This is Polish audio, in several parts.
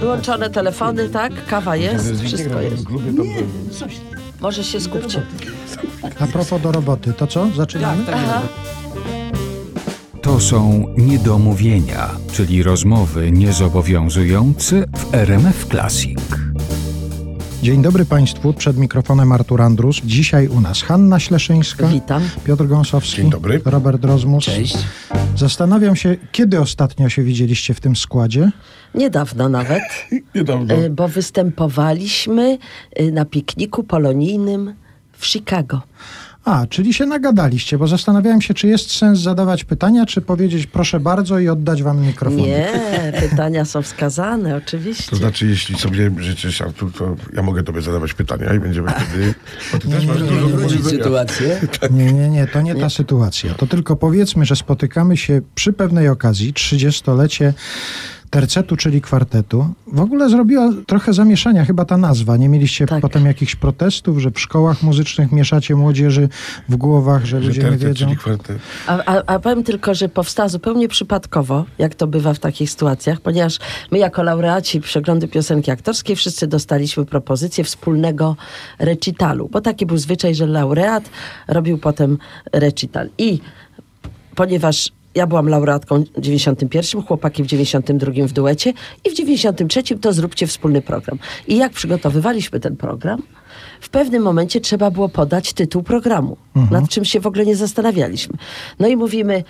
Wyłączone telefony, tak? Kawa jest, wszystko jest. Klubie to Może się skupcie. A propos do roboty, to co? Zaczynamy? Aha. To są niedomówienia, czyli rozmowy niezobowiązujące w RMF Classic. Dzień dobry Państwu, przed mikrofonem Artur Andrus. Dzisiaj u nas Hanna Śleszyńska, Witam. Piotr Gąsowski, Dzień dobry. Robert Rozmus. Cześć. Zastanawiam się, kiedy ostatnio się widzieliście w tym składzie? Niedawno nawet, Niedawno. y, bo występowaliśmy y, na pikniku polonijnym w Chicago. A, czyli się nagadaliście, bo zastanawiałem się, czy jest sens zadawać pytania, czy powiedzieć proszę bardzo i oddać wam mikrofon. Nie, pytania są wskazane, oczywiście. To znaczy, jeśli sobie życzysz, Artur, to ja mogę tobie zadawać pytania i będziemy wtedy... Bo ty też masz dużo do powiedzenia. sytuację. Nie, nie, nie, to nie ta sytuacja. To tylko powiedzmy, że spotykamy się przy pewnej okazji, 30-lecie tercetu, czyli kwartetu. W ogóle zrobiła trochę zamieszania chyba ta nazwa. Nie mieliście Tak. potem jakichś protestów, że w szkołach muzycznych mieszacie młodzieży w głowach, że Że ludzie nie tercet, wiedzą. czyli kwartet. A, a, a powiem tylko, że powstała zupełnie przypadkowo, jak to bywa w takich sytuacjach, ponieważ my jako laureaci przeglądu piosenki aktorskiej wszyscy dostaliśmy propozycję wspólnego recitalu, bo taki był zwyczaj, że laureat robił potem recital. I ponieważ ja byłam laureatką w 91, chłopaki w 92 w duecie i w 93 to zróbcie wspólny program. I jak przygotowywaliśmy ten program, w pewnym momencie trzeba było podać tytuł programu, nad czym się w ogóle nie zastanawialiśmy. No i mówimy,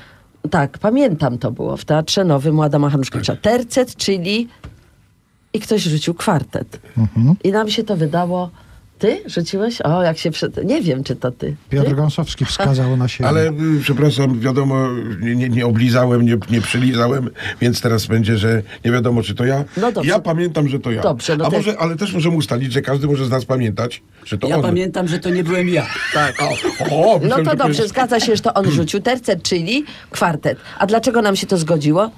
tak, pamiętam to było w Teatrze Nowym Adama Hanuszkiewicza. Tercet, czyli i ktoś rzucił kwartet. I nam się to wydało, ty rzuciłeś? O, jak się przed... Nie wiem, czy to ty. Piotr ty? Gąsowski wskazał na siebie. Ale y, przepraszam, wiadomo, nie, nie, nie oblizałem, nie, nie przylizałem, więc teraz będzie, że nie wiadomo, czy to ja. No dobrze. Ja pamiętam, że to ja. Dobrze, no A może, ale też możemy ustalić, że każdy może z nas pamiętać, że to Ja on. pamiętam, że to nie byłem ja. Tak. O, No myślałem, to dobrze, jest- zgadza się, że to on rzucił tercet, czyli kwartet. A dlaczego nam się to zgodziło?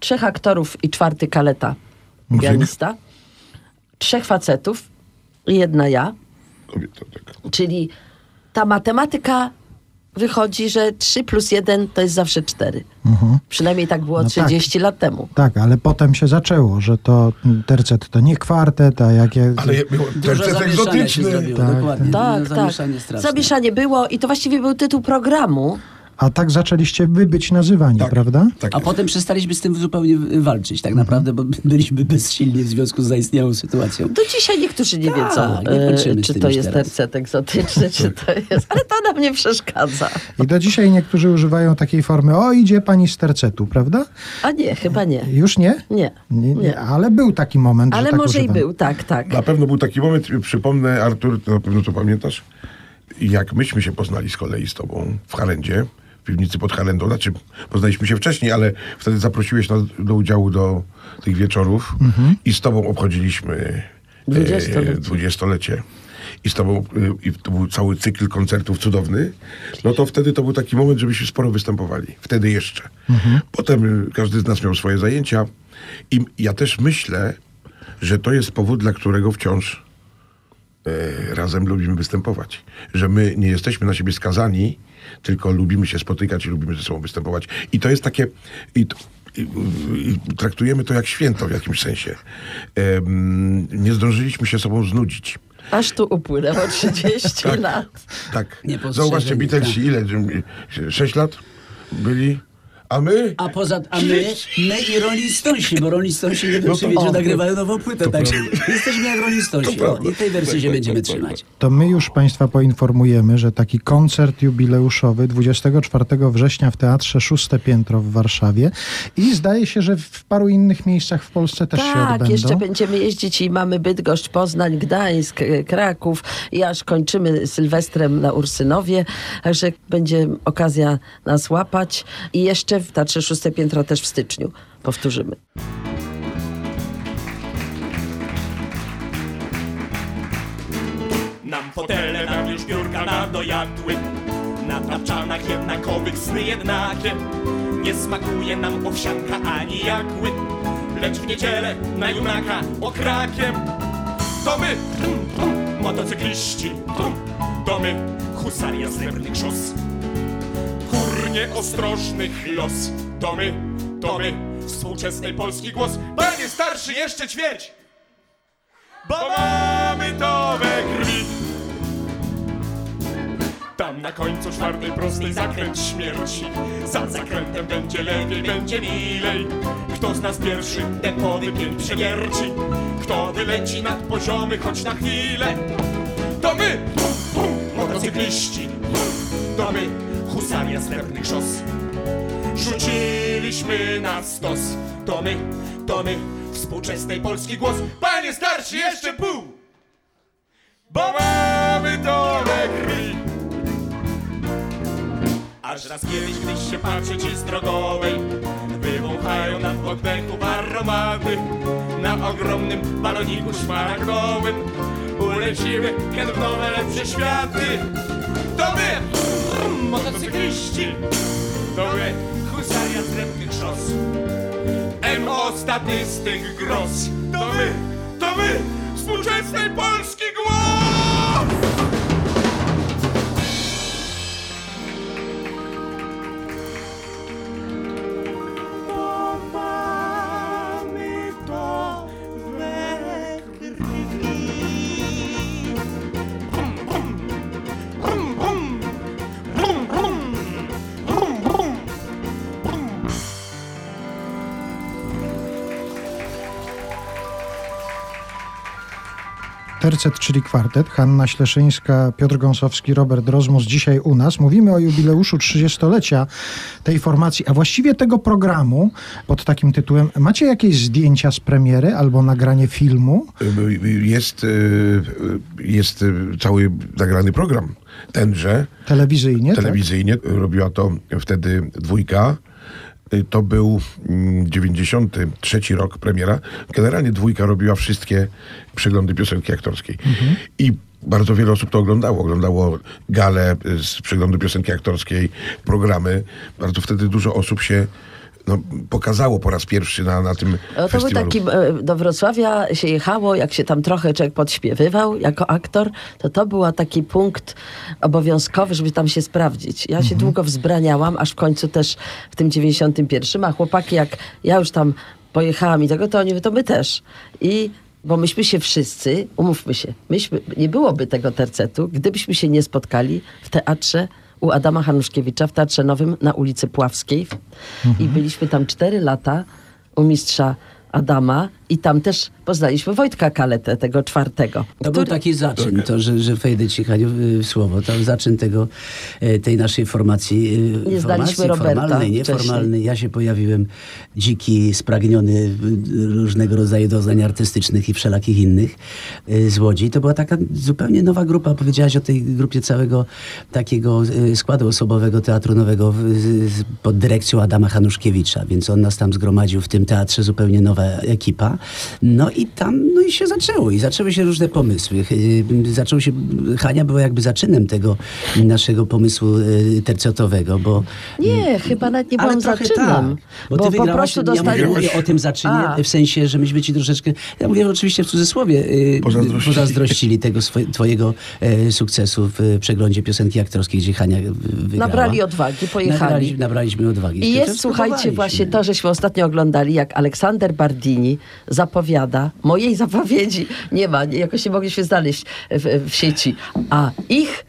Trzech aktorów i czwarty kaleta, pianista. Trzech facetów jedna ja. Kobieta, tak. Czyli ta matematyka wychodzi, że 3 plus 1 to jest zawsze 4. Przynajmniej tak było No tak. 30 lat temu. Tak, ale potem się zaczęło, że to tercet to nie kwartet, a jakie... Ale ja- tercet zamieszania się egzotyczny. zrobiło, Tak, dokładnie. Tak, No, tak. Zamieszanie. Zamieszanie było i to właściwie był tytuł programu. A tak zaczęliście wy być nazywani, Tak. prawda? Tak A potem przestaliśmy z tym zupełnie walczyć, tak naprawdę, bo byliśmy bezsilni w związku z zaistniałą sytuacją. Do dzisiaj niektórzy nie Tak, wiedzą, nie e, czy to jest teraz. tercet egzotyczny, czy to jest... Ale to nam nie przeszkadza. I do dzisiaj niektórzy używają takiej formy, o idzie pani z tercetu, prawda? A nie, chyba nie. Już nie? Nie. Nie, nie. Ale był taki moment, Ale że tak może i używam. był, tak, tak. Na pewno był taki moment, przypomnę, Artur, to na pewno to pamiętasz, jak myśmy się poznali z kolei z tobą w Harendzie, w piwnicy pod Harendą. Znaczy, poznaliśmy się wcześniej, ale wtedy zaprosiłeś nas do udziału do tych wieczorów i z tobą obchodziliśmy e, Dwudziestolecie. dwudziestolecie. I z tobą, y, i to był cały cykl koncertów cudowny, no to wtedy to był taki moment, żebyśmy sporo występowali. Wtedy jeszcze. Potem y, każdy z nas miał swoje zajęcia i ja też myślę, że to jest powód, dla którego wciąż e, razem lubimy występować. Że my nie jesteśmy na siebie skazani, tylko lubimy się spotykać i lubimy ze sobą występować. I to jest takie... I to, i, i traktujemy to jak święto w jakimś sensie. Nie zdążyliśmy się sobą znudzić. Aż tu upłynęło 30 lat. Tak. Zauważcie, Beatlesi, tak. ile? Sześć lat byli? A my? A poza, a my, my i Rolling Stonesi, bo Rolling Stonesi nie wiem, No czy wiecie, nagrywają nową płytę, także jesteśmy jak Rolling Stonesi. To O, prawda. I tej wersji Tak, się tak, będziemy tak, tak, trzymać. To my już Państwa poinformujemy, że taki koncert jubileuszowy 24 września w Teatrze Szóste Piętro w Warszawie i zdaje się, że w paru innych miejscach w Polsce też się Tak, odbędą. jeszcze będziemy jeździć i mamy Bydgoszcz, Poznań, Gdańsk, e, Kraków i aż kończymy Sylwestrem na Ursynowie, także będzie okazja nas łapać i jeszcze w Teatrze Szóste Piętro też w styczniu. Powtórzymy. Nam fotele, nam już biurka nadojadły Na tapczanach jednakowych sny jednakie Nie smakuje nam owsianka ani jagły. Lecz w niedzielę na junaka okrakiem. To my, tum, tum, motocykliści To my, husaria srebrnych szos nieostrożnych los To my, to my, współczesnej Polski głos Panie starszy, jeszcze ćwierć bo mamy to we krwi. Tam na końcu czwartej prostej zakręt śmierci. Za zakrętem będzie lepiej, będzie milej. Kto z nas pierwszy ten powy pięk przewierci? Kto wyleci nad poziomy choć na chwilę? To my, motocykliści. To my, husaria srebrnych szos. Rzuciliśmy na stos. To my, to my, współczesnej Polski głos. Panie starszy, jeszcze pół! Bo mamy to we krwi. Aż raz kiedyś, gdyś się patrzy ci z drogowej, wywąchają nam w oddechów aromaty. Na ogromnym baloniku szmaragdowym ulecimy kiedy w nowe, lepsze światy. To my, motocykliści, to my, husaria srebrnych szos. MO statystyk gros, to my, to my, współczesnej Polski głos! Tercet, czyli kwartet. Hanna Śleszyńska, Piotr Gąsowski, Robert Rozmus dzisiaj u nas. Mówimy o jubileuszu 30-lecia tej formacji, a właściwie tego programu pod takim tytułem. Macie jakieś zdjęcia z premiery albo nagranie filmu? Jest, y, jest y, cały nagrany program. Tenże, Telewizyjnie? tak? telewizyjnie. Robiła to wtedy dwójka. Y, To był mm, 93 rok premiera. Generalnie dwójka robiła wszystkie przeglądy piosenki aktorskiej. I bardzo wiele osób to oglądało. Oglądało gale y, z przeglądu piosenki aktorskiej, programy. Bardzo wtedy dużo osób się no, pokazało po raz pierwszy na, na tym No, to był festiwalu. taki, e, do Wrocławia się jechało, jak się tam trochę człowiek podśpiewywał jako aktor, to to był taki punkt obowiązkowy, żeby tam się sprawdzić. Ja się długo wzbraniałam, aż w końcu też w tym 91, a chłopaki jak ja już tam pojechałam i tego, to oni mówią, to my też. I bo myśmy się wszyscy, umówmy się, myśmy, nie byłoby tego tercetu, gdybyśmy się nie spotkali w teatrze u Adama Hanuszkiewicza w Teatrze Nowym na ulicy Pławskiej. I byliśmy tam cztery lata u mistrza Adama i tam też poznaliśmy Wojtka Kaletę, tego czwartego. To był taki zaczyn, to, że, że wejdę ci Haniu w słowo, to zaczyn tego, e, tej naszej formacji. e, Nie znaliśmy formacji Roberta formalnej, nieformalnej. Ja się pojawiłem dziki, spragniony e, różnego rodzaju doznań artystycznych i wszelakich innych z Łodzi. To była taka zupełnie nowa grupa. Powiedziałaś o tej grupie całego takiego składu osobowego Teatru Nowego pod dyrekcją Adama Hanuszkiewicza, więc on nas tam zgromadził w tym teatrze, zupełnie nowa ekipa. No i tam, no i się zaczęło. I zaczęły się różne pomysły. Yy, Zaczął się, Hania była jakby zaczynem tego naszego pomysłu yy, tercetowego, bo... Nie, chyba nawet nie byłam zaczynem. tak, bo, bo ty po prostu ja dostali... mówię o tym zaczynie, A. w sensie, że myśmy ci troszeczkę, ja mówię oczywiście w cudzysłowie, yy, Pozazdrościli. pozazdrościli tego swo- twojego e, sukcesu w przeglądzie piosenki aktorskiej, gdzie Hania wygrała. Nabrali odwagi, pojechali. Nabrali, nabraliśmy odwagi. I jest, słuchajcie, właśnie to, żeśmy ostatnio oglądali, jak Aleksander Bardini zapowiada, mojej zapowiedzi nie ma, jakoś nie mogliśmy znaleźć w, w sieci, a ich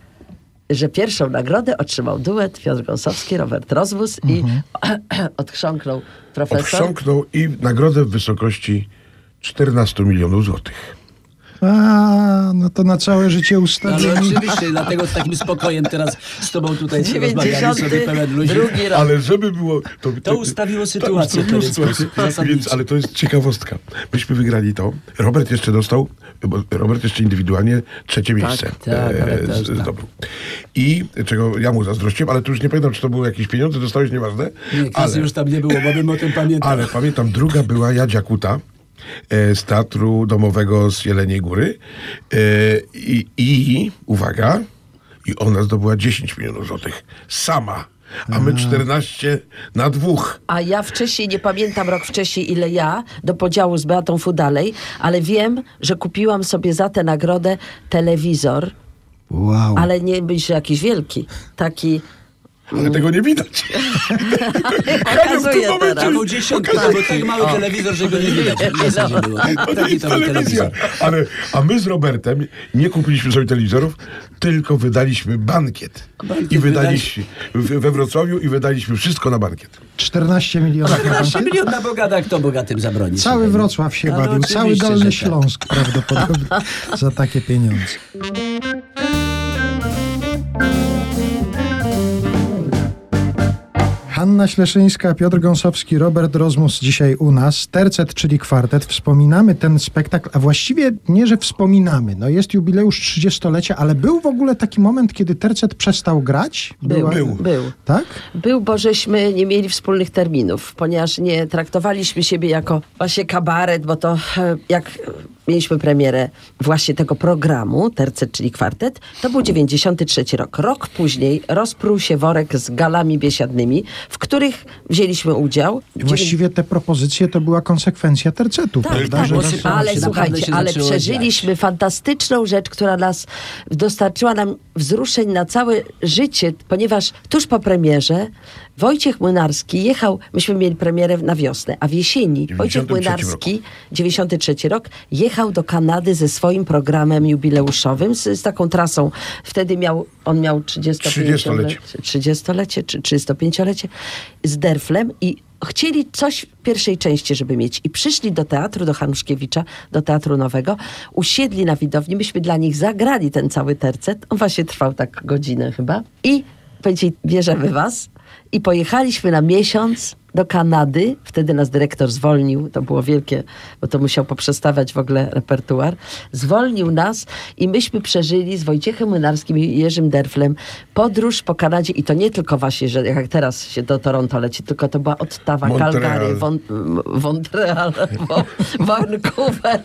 że pierwszą nagrodę otrzymał duet Piotr Gąsowski, Robert Rozwóz i Mhm. odchrząknął profesor. Odchrząknął i nagrodę w wysokości 14 milionów złotych. A, no to na całe życie Ale ustawieni. oczywiście, dlatego z takim spokojem teraz z tobą tutaj rozmawiamy sobie pełen rok. Ale żeby było... To, To ustawiło sytuację ustawiło sytuację. sposób, zasadniczy. Więc, ale to jest ciekawostka. Myśmy wygrali to. Robert jeszcze dostał, bo Robert jeszcze indywidualnie trzecie miejsce tak, ale to z- już tak. I czego ja mu zazdrościłem, ale tu już nie pamiętam, czy to były jakieś pieniądze, dostałeś, nieważne. Nie, ale, już tam nie było, bo bym o tym pamiętał. ale pamiętam, druga była Jadzia Kuta e, z Teatru Domowego z Jeleniej Góry. E, i, I, uwaga, i ona zdobyła 10 milionów złotych. Sama. A my 14 na dwóch. A ja wcześniej, nie pamiętam rok wcześniej ile ja, do podziału z Beatą Fudalej, ale wiem, że kupiłam sobie za tę nagrodę telewizor, Wow. ale nie być że jakiś wielki, taki... Ale tego nie widać. Momencie teraz. Był dziesiątka, był tak mały telewizor, że go nie widać. W zasadzie było. To nie jest telewizja. telewizor. Ale, a my z Robertem nie kupiliśmy sobie telewizorów, tylko wydaliśmy bankiet. I wydaliśmy we Wrocławiu i wydaliśmy wszystko na bankiet. 14 milionów. na 14 bankiet. milion na bogata, kto bogatym zabroni? Cały słuchaj. Wrocław się No, bawił, cały Dolny tak. Śląsk prawdopodobnie za takie pieniądze. Hanna Śleszyńska, Piotr Gąsowski, Robert Rozmus dzisiaj u nas. Tercet, czyli kwartet. Wspominamy ten spektakl, a właściwie nie, że wspominamy. No jest jubileusz 30-lecia, ale był w ogóle taki moment, kiedy tercet przestał grać? Był, Był. był. Tak? Był, bo żeśmy nie mieli wspólnych terminów, ponieważ nie traktowaliśmy siebie jako właśnie kabaret, bo to e, jak mieliśmy premierę właśnie tego programu, tercet, czyli kwartet, to był 93 rok. Rok później rozprół się worek z galami biesiadnymi, w których wzięliśmy udział. Właściwie te propozycje to była konsekwencja tercetu, Tak, prawda? tak, Że ale słuchajcie, ale przeżyliśmy fantastyczną rzecz, która nas dostarczyła nam wzruszeń na całe życie, ponieważ tuż po premierze Wojciech Młynarski jechał, myśmy mieli premierę na wiosnę, a w jesieni Wojciech 93 Młynarski, 93 rok, jechał do Kanady ze swoim programem jubileuszowym, z, z taką trasą. Wtedy miał, on miał 30-lecie. 30-lecie czy 35-lecie z Derflem i chcieli coś w pierwszej części, żeby mieć. I przyszli do teatru, do Hanuszkiewicza, do Teatru Nowego, usiedli na widowni, myśmy dla nich zagrali ten cały tercet. On właśnie trwał tak godzinę chyba. I powiedzieli, bierzemy was. I pojechaliśmy na miesiąc do Kanady. Wtedy nas dyrektor zwolnił. To było wielkie, bo to musiał poprzestawiać w ogóle repertuar. Zwolnił nas i myśmy przeżyli z Wojciechem Młynarskim i Jerzym Derflem podróż po Kanadzie. I to nie tylko właśnie, że jak teraz się do Toronto leci, tylko to była Ottawa. Calgary, Montreal, Vancouver.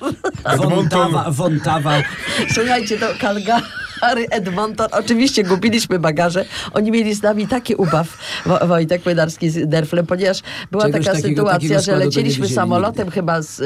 Wątawa, wątawa. Słuchajcie, to Calgary, Edmonton. Oczywiście gubiliśmy bagaże. Oni mieli z nami taki ubaw, Wo- Wojtek Młynarski z Derflem, ponieważ była Czegoś taka takiego- sytuacja, takiego że lecieliśmy samolotem nigdy. chyba z,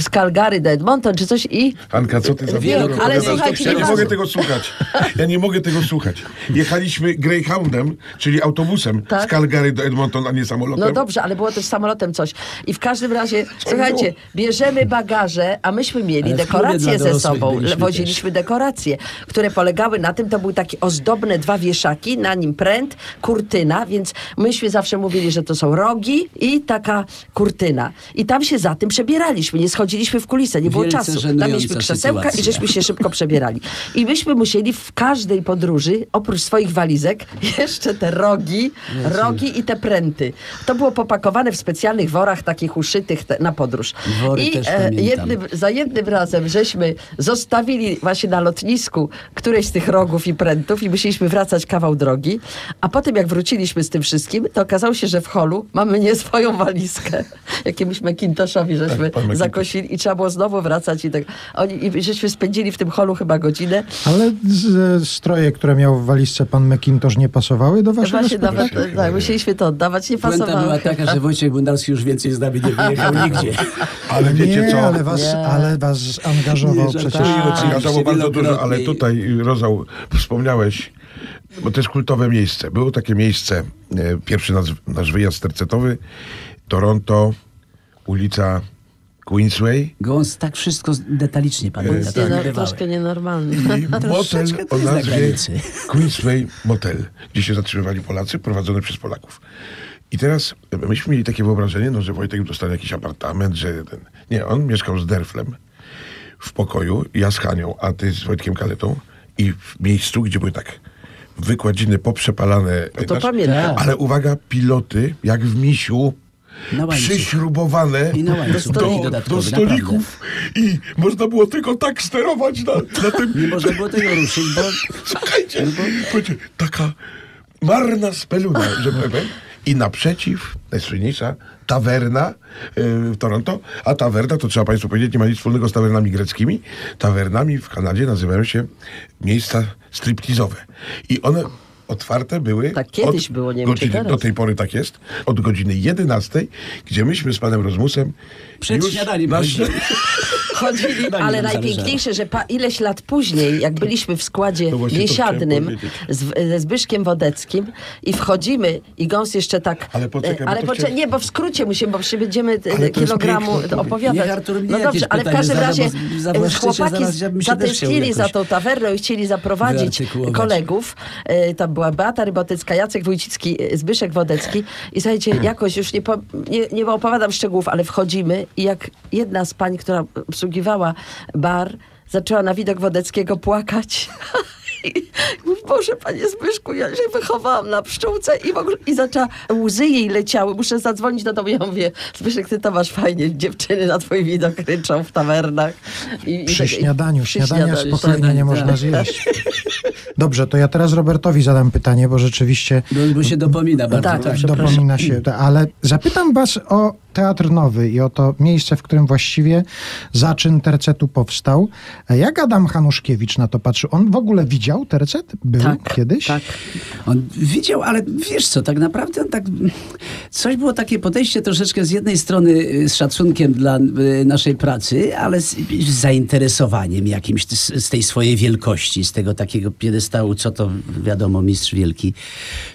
z Calgary do Edmonton czy coś i Anka, co ty za bzdurę ale słuchajcie, Ja nie mogę tego słuchać. Ja nie mogę tego słuchać. Jechaliśmy Greyhoundem, czyli autobusem Tak. z Calgary do Edmonton, a nie samolotem. No dobrze, ale było też samolotem coś. I w każdym razie, słuchajcie, bierzemy bagaże, a myśmy mieli Ale dekoracje ze sobą. Woziliśmy dekoracje, które polegały na tym, to były takie ozdobne dwa wieszaki, na nim pręt, kurtyna, więc myśmy zawsze mówili, że to są rogi i taka kurtyna. I tam się za tym przebieraliśmy, nie schodziliśmy w kulisę, nie było Wielce czasu. Tam mieliśmy krzesełka i sytuacja. żeśmy się szybko przebierali. I myśmy musieli w każdej podróży, oprócz swoich walizek, jeszcze te rogi, rogi i te pręty. To było popakowane w specjalnych worach takich uszytych te, na podróż. Wory I e, jednym, za jednym razem żeśmy zostawili właśnie na lotnisku któreś z tych rogów i prętów i musieliśmy wracać kawał drogi, a potem jak wróciliśmy z tym wszystkim, to okazało się, że w holu mamy nie swoją walizkę, jakiemuś Macintoshowi żeśmy Tak, Macintosh. zakosili i trzeba było znowu wracać i tak. Oni, i żeśmy spędzili w tym holu chyba godzinę. Ale stroje, które miał w walizce pan McIntosh nie pasowały do waszego Właśnie nawet, spektaklu? tak, musieliśmy to oddawać, nie Puenta pasowało. była taka, że Wojciech Bundarski już więcej z nami nie wyjechał nigdzie. Ale wiecie nie, co? ale was, Nie. ale was angażował Nie, że przecież. tak. Angażował bardzo dużo, ale tutaj, Rozał, wspomniałeś, bo to jest kultowe miejsce. Było takie miejsce, e, pierwszy nasz, nasz wyjazd tercetowy, Toronto, ulica Queensway Gąs tak wszystko detalicznie pamięta. Jest to troszkę nienormalny. i motel o nazwie. Queensway Motel, gdzie się zatrzymywali Polacy, prowadzone przez Polaków. I teraz e, myśmy mieli takie wyobrażenie, no, że Wojtek dostanie jakiś apartament, że ten... Nie, on mieszkał z Derflem w pokoju, ja z Hanią, a ty z Wojtkiem Kaletą i w miejscu, gdzie były tak wykładziny poprzepalane. No to pamiętam. Ale uwaga, piloty, jak w misiu, przyśrubowane łańcuch, do, dodatkowy, do stolików i można było tylko tak sterować na, na tym Nie można było tego ruszyć, bo Słuchajcie, słuchajcie, taka marna speluna, że powiem. I naprzeciw, najsłynniejsza, tawerna yy, w Toronto, a tawerna, to trzeba Państwu powiedzieć, nie ma nic wspólnego z tawernami greckimi. Tawernami w Kanadzie nazywają się miejsca striptizowe. I one otwarte były Tak kiedyś od było, nie wiem, czy godziny, teraz. do tej pory tak jest, od godziny 11, gdzie myśmy z panem Rozmusem Przed śniadaniem na chodzili. Nie ale najpiękniejsze, że pa, ileś lat później, jak byliśmy w składzie biesiadnym z, ze Zbyszkiem Wodeckim i wchodzimy i gąs jeszcze tak... Ale poczekaj, e, ale poczekaj, chciałem- nie, bo w skrócie musimy, bo przecież będziemy e, kilogramu opowiadać. Niech Artur mnie no dobrze, ale w każdym razie bo e, zawłaszczycie, chłopaki się zatęsknili za tą tawerną i chcieli zaprowadzić kolegów. Tam była Beata Rybotycka, Jacek Wójcicki, Zbyszek Wodecki i słuchajcie, jakoś już nie, po, nie, nie opowiadam szczegółów, ale wchodzimy i jak jedna z pań, która obsługiwała bar, zaczęła na widok Wodeckiego płakać. I mówi, Boże, panie Zbyszku, ja się wychowałam na pszczółce i w ogóle, i zaczęła, łzy jej leciały, muszę zadzwonić do domu. Ja mówię, Zbyszek, ty to masz fajnie, dziewczyny na twój widok ryczą w tawernach. I, i Przy tak- śniadaniu. przy Śniadania śniadaniu. spokojnie nie można zjeść. Dobrze, to ja teraz Robertowi zadam pytanie, bo rzeczywiście bo, bo się dopomina bardzo. tak, tak. dopomina się. Ale zapytam was o Teatr Nowy i o to miejsce, w którym właściwie zaczyn tercetu powstał. Jak Adam Hanuszkiewicz na to patrzy? On w ogóle widział tercet? Był Tak, kiedyś? tak. On widział, ale wiesz co, tak naprawdę on tak... Coś było takie podejście troszeczkę z jednej strony y, z szacunkiem dla y, naszej pracy, ale z, z zainteresowaniem jakimś z, z tej swojej wielkości, z tego takiego piedestału, co to wiadomo, mistrz wielki,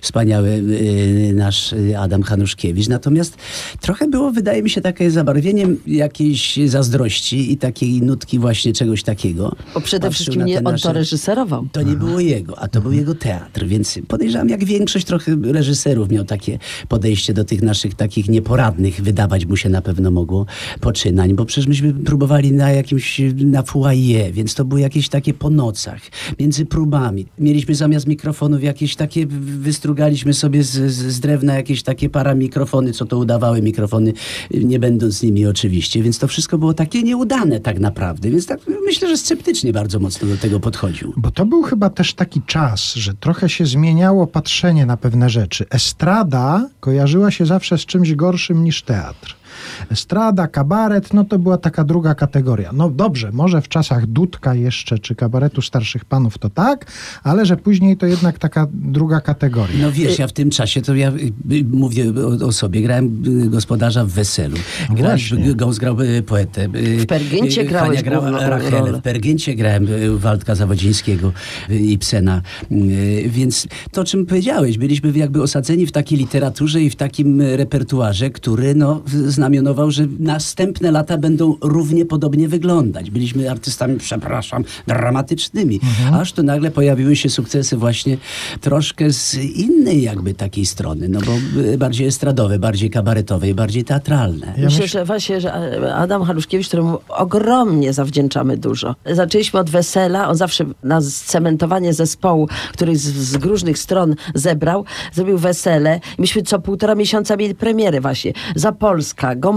wspaniały y, nasz Adam Hanuszkiewicz. Natomiast trochę było, wydaje mi się, takie zabarwieniem jakiejś zazdrości i takiej nutki właśnie czegoś takiego. Bo przede Patrzył wszystkim nie on to reżyserował. to nie było jego, a to był jego teatr, więc podejrzewam, jak większość trochę reżyserów miał takie podejście do tych naszych takich nieporadnych, wydawać mu się na pewno mogło poczynań, bo przecież myśmy próbowali na jakimś, na foyer, więc to były jakieś takie po nocach, między próbami. Mieliśmy zamiast mikrofonów jakieś takie, wystrugaliśmy sobie z, z, z drewna jakieś takie paramikrofony, co to udawały mikrofony, nie będąc nimi oczywiście, więc to wszystko było takie nieudane tak naprawdę, więc tak myślę, że sceptycznie bardzo mocno do tego podchodził. Bo to był chyba też taki czas, że trochę się zmieniało patrzenie na pewne rzeczy. Estrada kojarzyła się zawsze z czymś gorszym niż teatr. Estrada, kabaret, no to była taka druga kategoria. No dobrze, może w czasach Dudka jeszcze, czy kabaretu starszych panów to tak, ale że później to jednak taka druga kategoria. No wiesz, ja w tym czasie, to ja y, y, mówię o, o sobie, grałem y, gospodarza w Weselu. Grałem. Gąs grał poetę. W Pergyncie y, grałeś grała Rachelę. W Pergyncie grałem Waldka Zawodzińskiego, Ibsena. Y, Więc to, o czym powiedziałeś, byliśmy jakby osadzeni w takiej literaturze i w takim repertuarze, który no, w- znamionował, że następne lata będą równie podobnie wyglądać. Byliśmy artystami, przepraszam, dramatycznymi. Aż tu nagle pojawiły się sukcesy właśnie troszkę z innej jakby takiej strony, no bo bardziej estradowe, bardziej kabaretowe i bardziej teatralne. Ja Myślę, myśl- że właśnie, że Adam Haluszkiewicz, któremu ogromnie zawdzięczamy dużo. Zaczęliśmy od wesela, on zawsze na cementowanie zespołu, który z, z różnych stron zebrał, zrobił wesele. Myśmy co półtora miesiąca mieli premiery właśnie. Zapolska, Gombrowicz,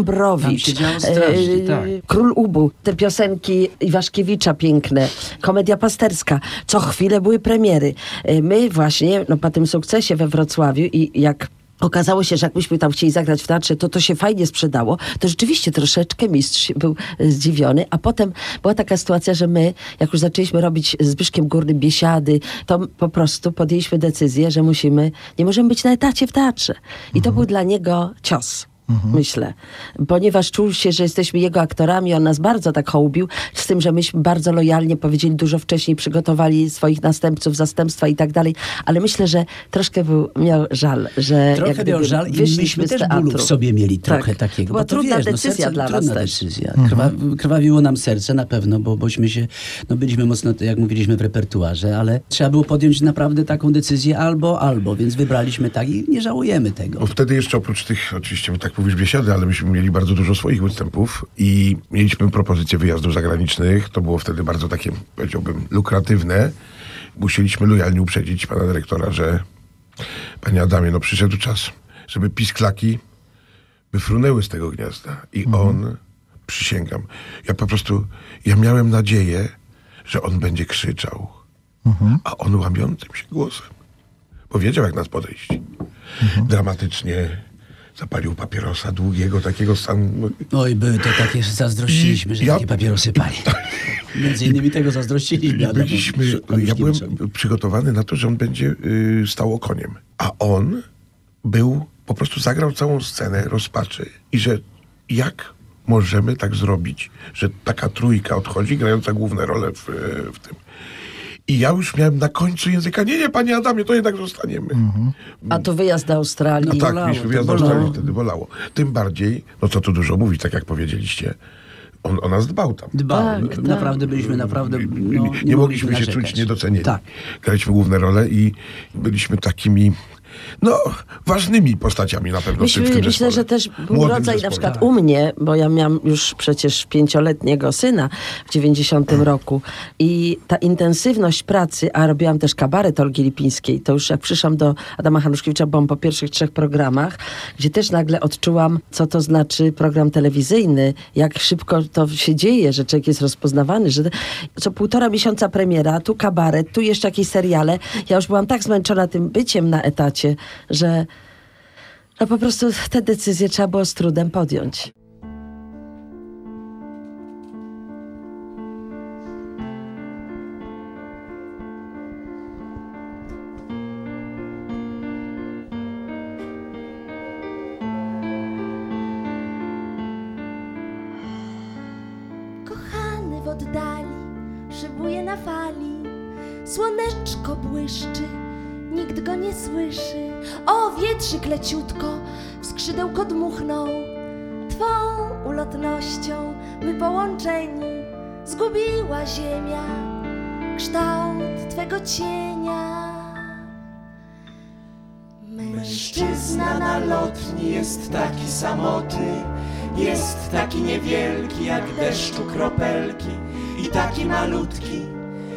Działo strasznie, e, tak. Król Ubu, te piosenki Iwaszkiewicza piękne, komedia pasterska. Co chwilę były premiery. E, My właśnie, no po tym sukcesie we Wrocławiu i jak Okazało się, że jak myśmy tam chcieli zagrać w teatrze, to to się fajnie sprzedało. To rzeczywiście troszeczkę mistrz był e, zdziwiony, a potem była taka sytuacja, że my, jak już zaczęliśmy robić z Zbyszkiem Górnym biesiady, to po prostu podjęliśmy decyzję, że musimy, nie możemy być na etacie w teatrze. I to był dla niego cios. Myślę. Ponieważ czuł się, że jesteśmy jego aktorami, on nas bardzo tak hołbił, z tym, że myśmy bardzo lojalnie powiedzieli, dużo wcześniej przygotowali swoich następców, zastępstwa i tak dalej, ale myślę, że troszkę był, miał żal, że Trochę miał żal i myśmy też teatru. bólu w sobie mieli Tak. trochę takiego. Była bo to trudna wiesz, decyzja no serce, dla nas trudna też. decyzja. Krwa, krwawiło nam serce na pewno, bo bośmy się, no byliśmy mocno, jak mówiliśmy, w repertuarze, ale trzeba było podjąć naprawdę taką decyzję albo, albo, więc wybraliśmy tak i nie żałujemy tego. Bo wtedy jeszcze oprócz tych, oczywiście tak mówisz biesiady, ale myśmy mieli bardzo dużo swoich występów i mieliśmy propozycje wyjazdów zagranicznych. To było wtedy bardzo takie, powiedziałbym, lukratywne. Musieliśmy lojalnie uprzedzić pana dyrektora, że panie Adamie, no przyszedł czas, żeby pisklaki wyfrunęły z tego gniazda. I on, przysięgam, ja po prostu, ja miałem nadzieję, że on będzie krzyczał. A on łamiącym się głosem powiedział, jak nas podejść. Dramatycznie zapalił papierosa długiego, takiego stanu. Oj, były to takie, zazdrościliśmy, że Ja- takie papierosy pali. Między innymi tego zazdrościliśmy. Byliśmy, ja byłem przygotowany na to, że on będzie y, stał okoniem. A on był, po prostu zagrał całą scenę rozpaczy i że jak możemy tak zrobić, że taka trójka odchodzi, grająca główne role w, w tym. I ja już miałem na końcu języka, nie, nie, panie Adamie, to jednak zostaniemy. A tu wyjazd do Australii. No tak, bolało, mieliśmy to wjazd do bolało. Australii, wtedy bolało. Tym bardziej, no co tu dużo mówić, tak jak powiedzieliście, on o nas dbał tam. Dbał. Tak, tak. Naprawdę byliśmy naprawdę. nie, No, nie, nie mogliśmy się narzekać. czuć niedocenieni. Tak. Graliśmy główne role i byliśmy takimi, no, ważnymi postaciami na pewno Myśmy, w tym myślę, że też był Młodym rodzaj na zespole. przykład u mnie, bo ja miałam już przecież pięcioletniego syna w 90 roku i ta intensywność pracy, a robiłam też kabaret Olgi Lipińskiej, to już jak przyszłam do Adama Hanuszkiewicza, byłam po pierwszych trzech programach, gdzie też nagle odczułam, co to znaczy program telewizyjny, jak szybko to się dzieje, że człowiek jest rozpoznawany, że co półtora miesiąca premiera, tu kabaret, tu jeszcze jakieś seriale. Ja już byłam tak zmęczona tym byciem na etacie, że no po prostu te decyzje trzeba było z trudem podjąć. Kochany w oddali, szybuje na fali, słoneczko błyszczy, nikt go nie słyszy. O, wietrzyk leciutko, w skrzydełko dmuchnął. Twą ulotnością my połączeni zgubiła ziemia kształt twego cienia. Mężczyzna na lotni jest taki samotny, jest taki niewielki jak deszczu kropelki, i taki malutki,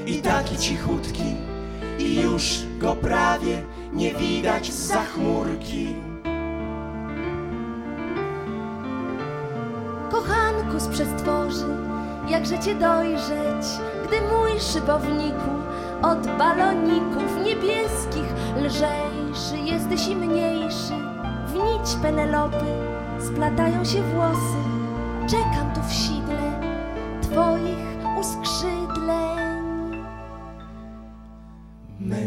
i taki cichutki, i już go prawie nie widać za chmurki. Kochanku z przestworzy, jakże cię dojrzeć, gdy mój szybowniku od baloników niebieskich lżejszy jesteś i mniejszy. W nić Penelopy splatają się włosy. Czekam tu w sidle twoich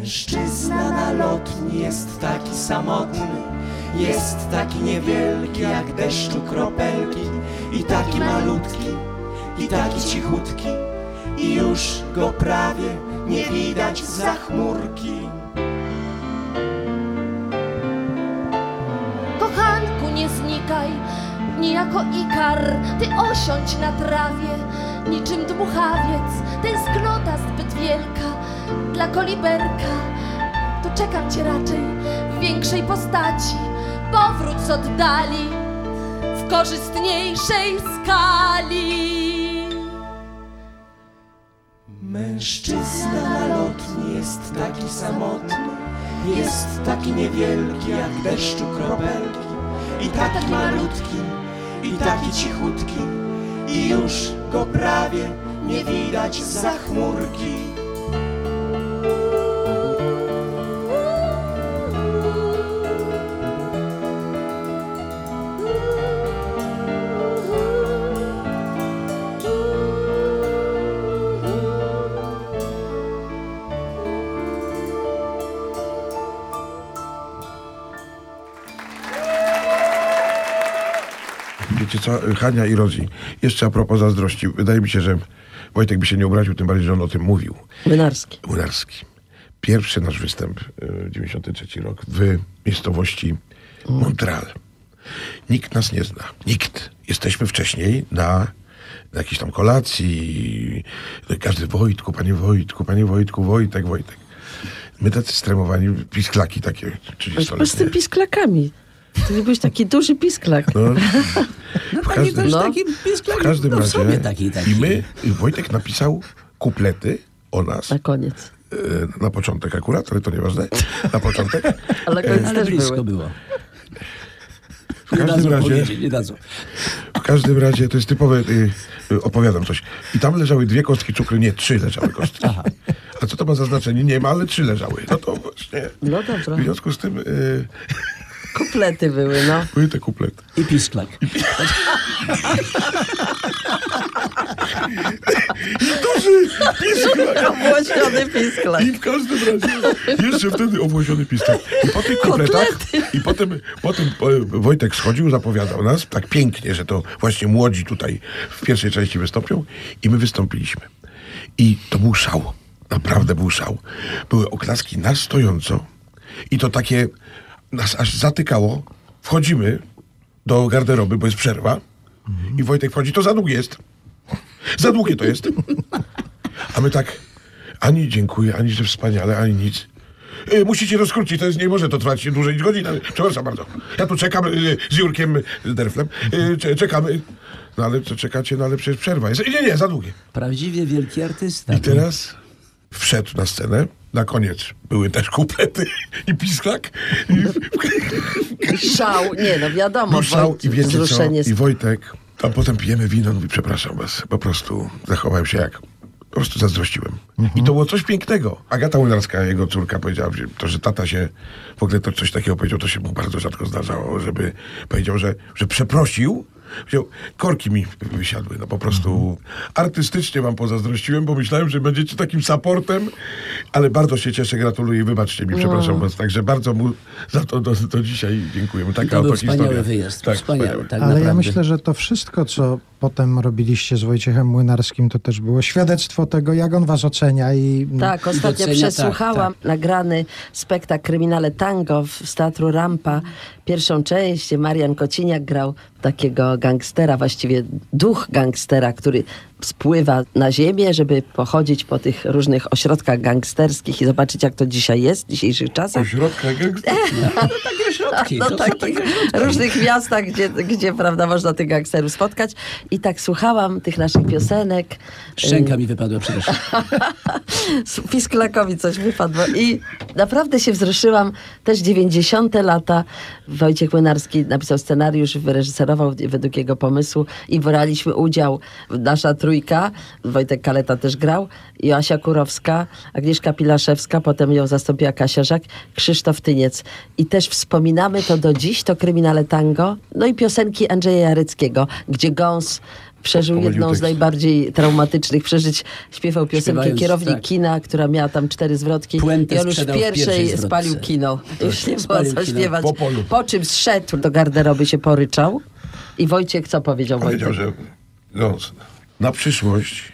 Mężczyzna na lotni jest taki samotny, jest taki niewielki jak deszczu kropelki, i taki malutki, i taki cichutki, i już go prawie nie widać za chmurki. Kochanku, nie znikaj, niejako ikar, ty osiądź na trawie, niczym dmuchawiec, tęsknota zbyt wielka dla koliberka. Tu czekam cię raczej w większej postaci, powrót z oddali w korzystniejszej skali. Mężczyzna na lotni jest taki samotny, jest taki niewielki jak deszczu kropelki, i taki malutki, i taki cichutki, i już go prawie nie widać za chmurki. Co, Hania i Rozi, jeszcze a propos zazdrości. Wydaje mi się, że Wojtek by się nie obraził, tym bardziej, że on o tym mówił. Wynarski. Młynarski. Pierwszy nasz występ, y, 93 rok, w miejscowości Montreal. Nikt nas nie zna. Nikt. Jesteśmy wcześniej na, na jakiejś tam kolacji. Każdy Wojtku, panie Wojtku, panie Wojtku, Wojtek, Wojtek. My tacy stremowani, pisklaki takie Ale po z 30 tymi pisklakami. Ty nie byłeś taki duży pisklak. No, No w taki każdym, no. taki w pisklak, każdym no, w razie. sobie taki, taki. I my, i Wojtek napisał kuplety o nas. Na koniec. e, Na początek akurat, ale to nieważne. Na początek. Ale koniec Ale też blisko były. było. W każdym razie, w każdym razie to jest typowe, y, y, opowiadam coś. I tam leżały dwie kostki cukru, nie, trzy leżały kostki. A co to ma za znaczenie? Nie ma, ale trzy leżały. No to właśnie. No dobra. W związku z tym y, Kuplety były, no. były te kuplety. I pisklak. Duży pisklak! Obłosiony pisklak. I w każdym razie jeszcze wtedy obłosiony pistak. I po tych kupletach, i potem, potem e, Wojtek schodził, zapowiadał nas tak pięknie, że to właśnie młodzi tutaj w pierwszej części wystąpią i my wystąpiliśmy. I to był szał. Naprawdę był szał. Były oklaski na stojąco i to takie nas aż zatykało. Wchodzimy do garderoby, bo jest przerwa i Wojtek wchodzi, to za długie jest. Za długie to jest. A my tak, ani dziękuję, ani że wspaniale, ani nic. E, musicie to skrócić, to jest, nie może to trwać dłużej niż godzinę. Przepraszam bardzo. Ja tu czekam e, z Jurkiem Derflem. E, cze- czekamy. No ale co czekacie, no ale przecież przerwa jest. Nie, nie, za długie. Prawdziwie wielki artysta. I teraz wszedł na scenę. Na koniec były też kuplety i pisklak. I Szał, nie no wiadomo. był szał i wiecie co? I Wojtek, a potem pijemy wino, mówi, przepraszam was, po prostu zachowałem się jak, po prostu zazdrościłem. I to było coś pięknego. Agata Łynarska, jego córka, powiedziała, że to, że tata się, w ogóle to coś takiego powiedział, to się mu bardzo rzadko zdarzało, żeby powiedział, że, że przeprosił, Wziął, korki mi wysiadły, no po prostu artystycznie wam pozazdrościłem, bo myślałem, że będziecie takim supportem, ale bardzo się cieszę, gratuluję i wybaczcie mi, przepraszam was, także bardzo mu za to do, do dzisiaj dziękujemy. Taka To był oto wspaniały historia. wyjazd. Tak, wspaniały, tak Ale ja naprawdę. myślę, że to wszystko, co potem robiliście z Wojciechem Młynarskim, to też było świadectwo tego, jak on was ocenia i Tak, ostatnio docenia, przesłuchałam tak, nagrany spektakl Kryminale Tango w, z Teatru Rampa. Pierwszą część, Marian Kociniak grał takiego gangstera, właściwie duch gangstera, który spływa na ziemię, żeby pochodzić po tych różnych ośrodkach gangsterskich i zobaczyć, jak to dzisiaj jest, w dzisiejszych czasach. Ośrodka gangster. Takie ośrodki. No takich takie ośrodki. różnych miastach, gdzie, gdzie prawda, można tych gangsterów spotkać. I tak słuchałam tych naszych piosenek. Szczęka mi wypadła, przepraszam. Pisklakowi coś wypadło i naprawdę się wzruszyłam. Też 90. lata Wojciech Młynarski napisał scenariusz, wyreżyserował według jego pomysłu i braliśmy udział, nasza trójka, Wojtek Kaleta też grał, Joasia Kurowska, Agnieszka Pilaszewska, potem ją zastąpiła Kasia Żak, Krzysztof Tyniec. I też wspominamy to do dziś, to Kryminale Tango, no i piosenki Andrzeja Jaryckiego, gdzie Gąs przeżył jedną z najbardziej traumatycznych przeżyć. Śpiewał piosenkę Śpiewając, Kierownik tak. kina, która miała tam cztery zwrotki. Puentę I on już w pierwszej, pierwszej spalił kino. Już nie było co śpiewać. Po. Po czym zszedł do garderoby, się poryczał. I Wojciech co powiedział? Powiedział, Wojtek? że no, na przyszłość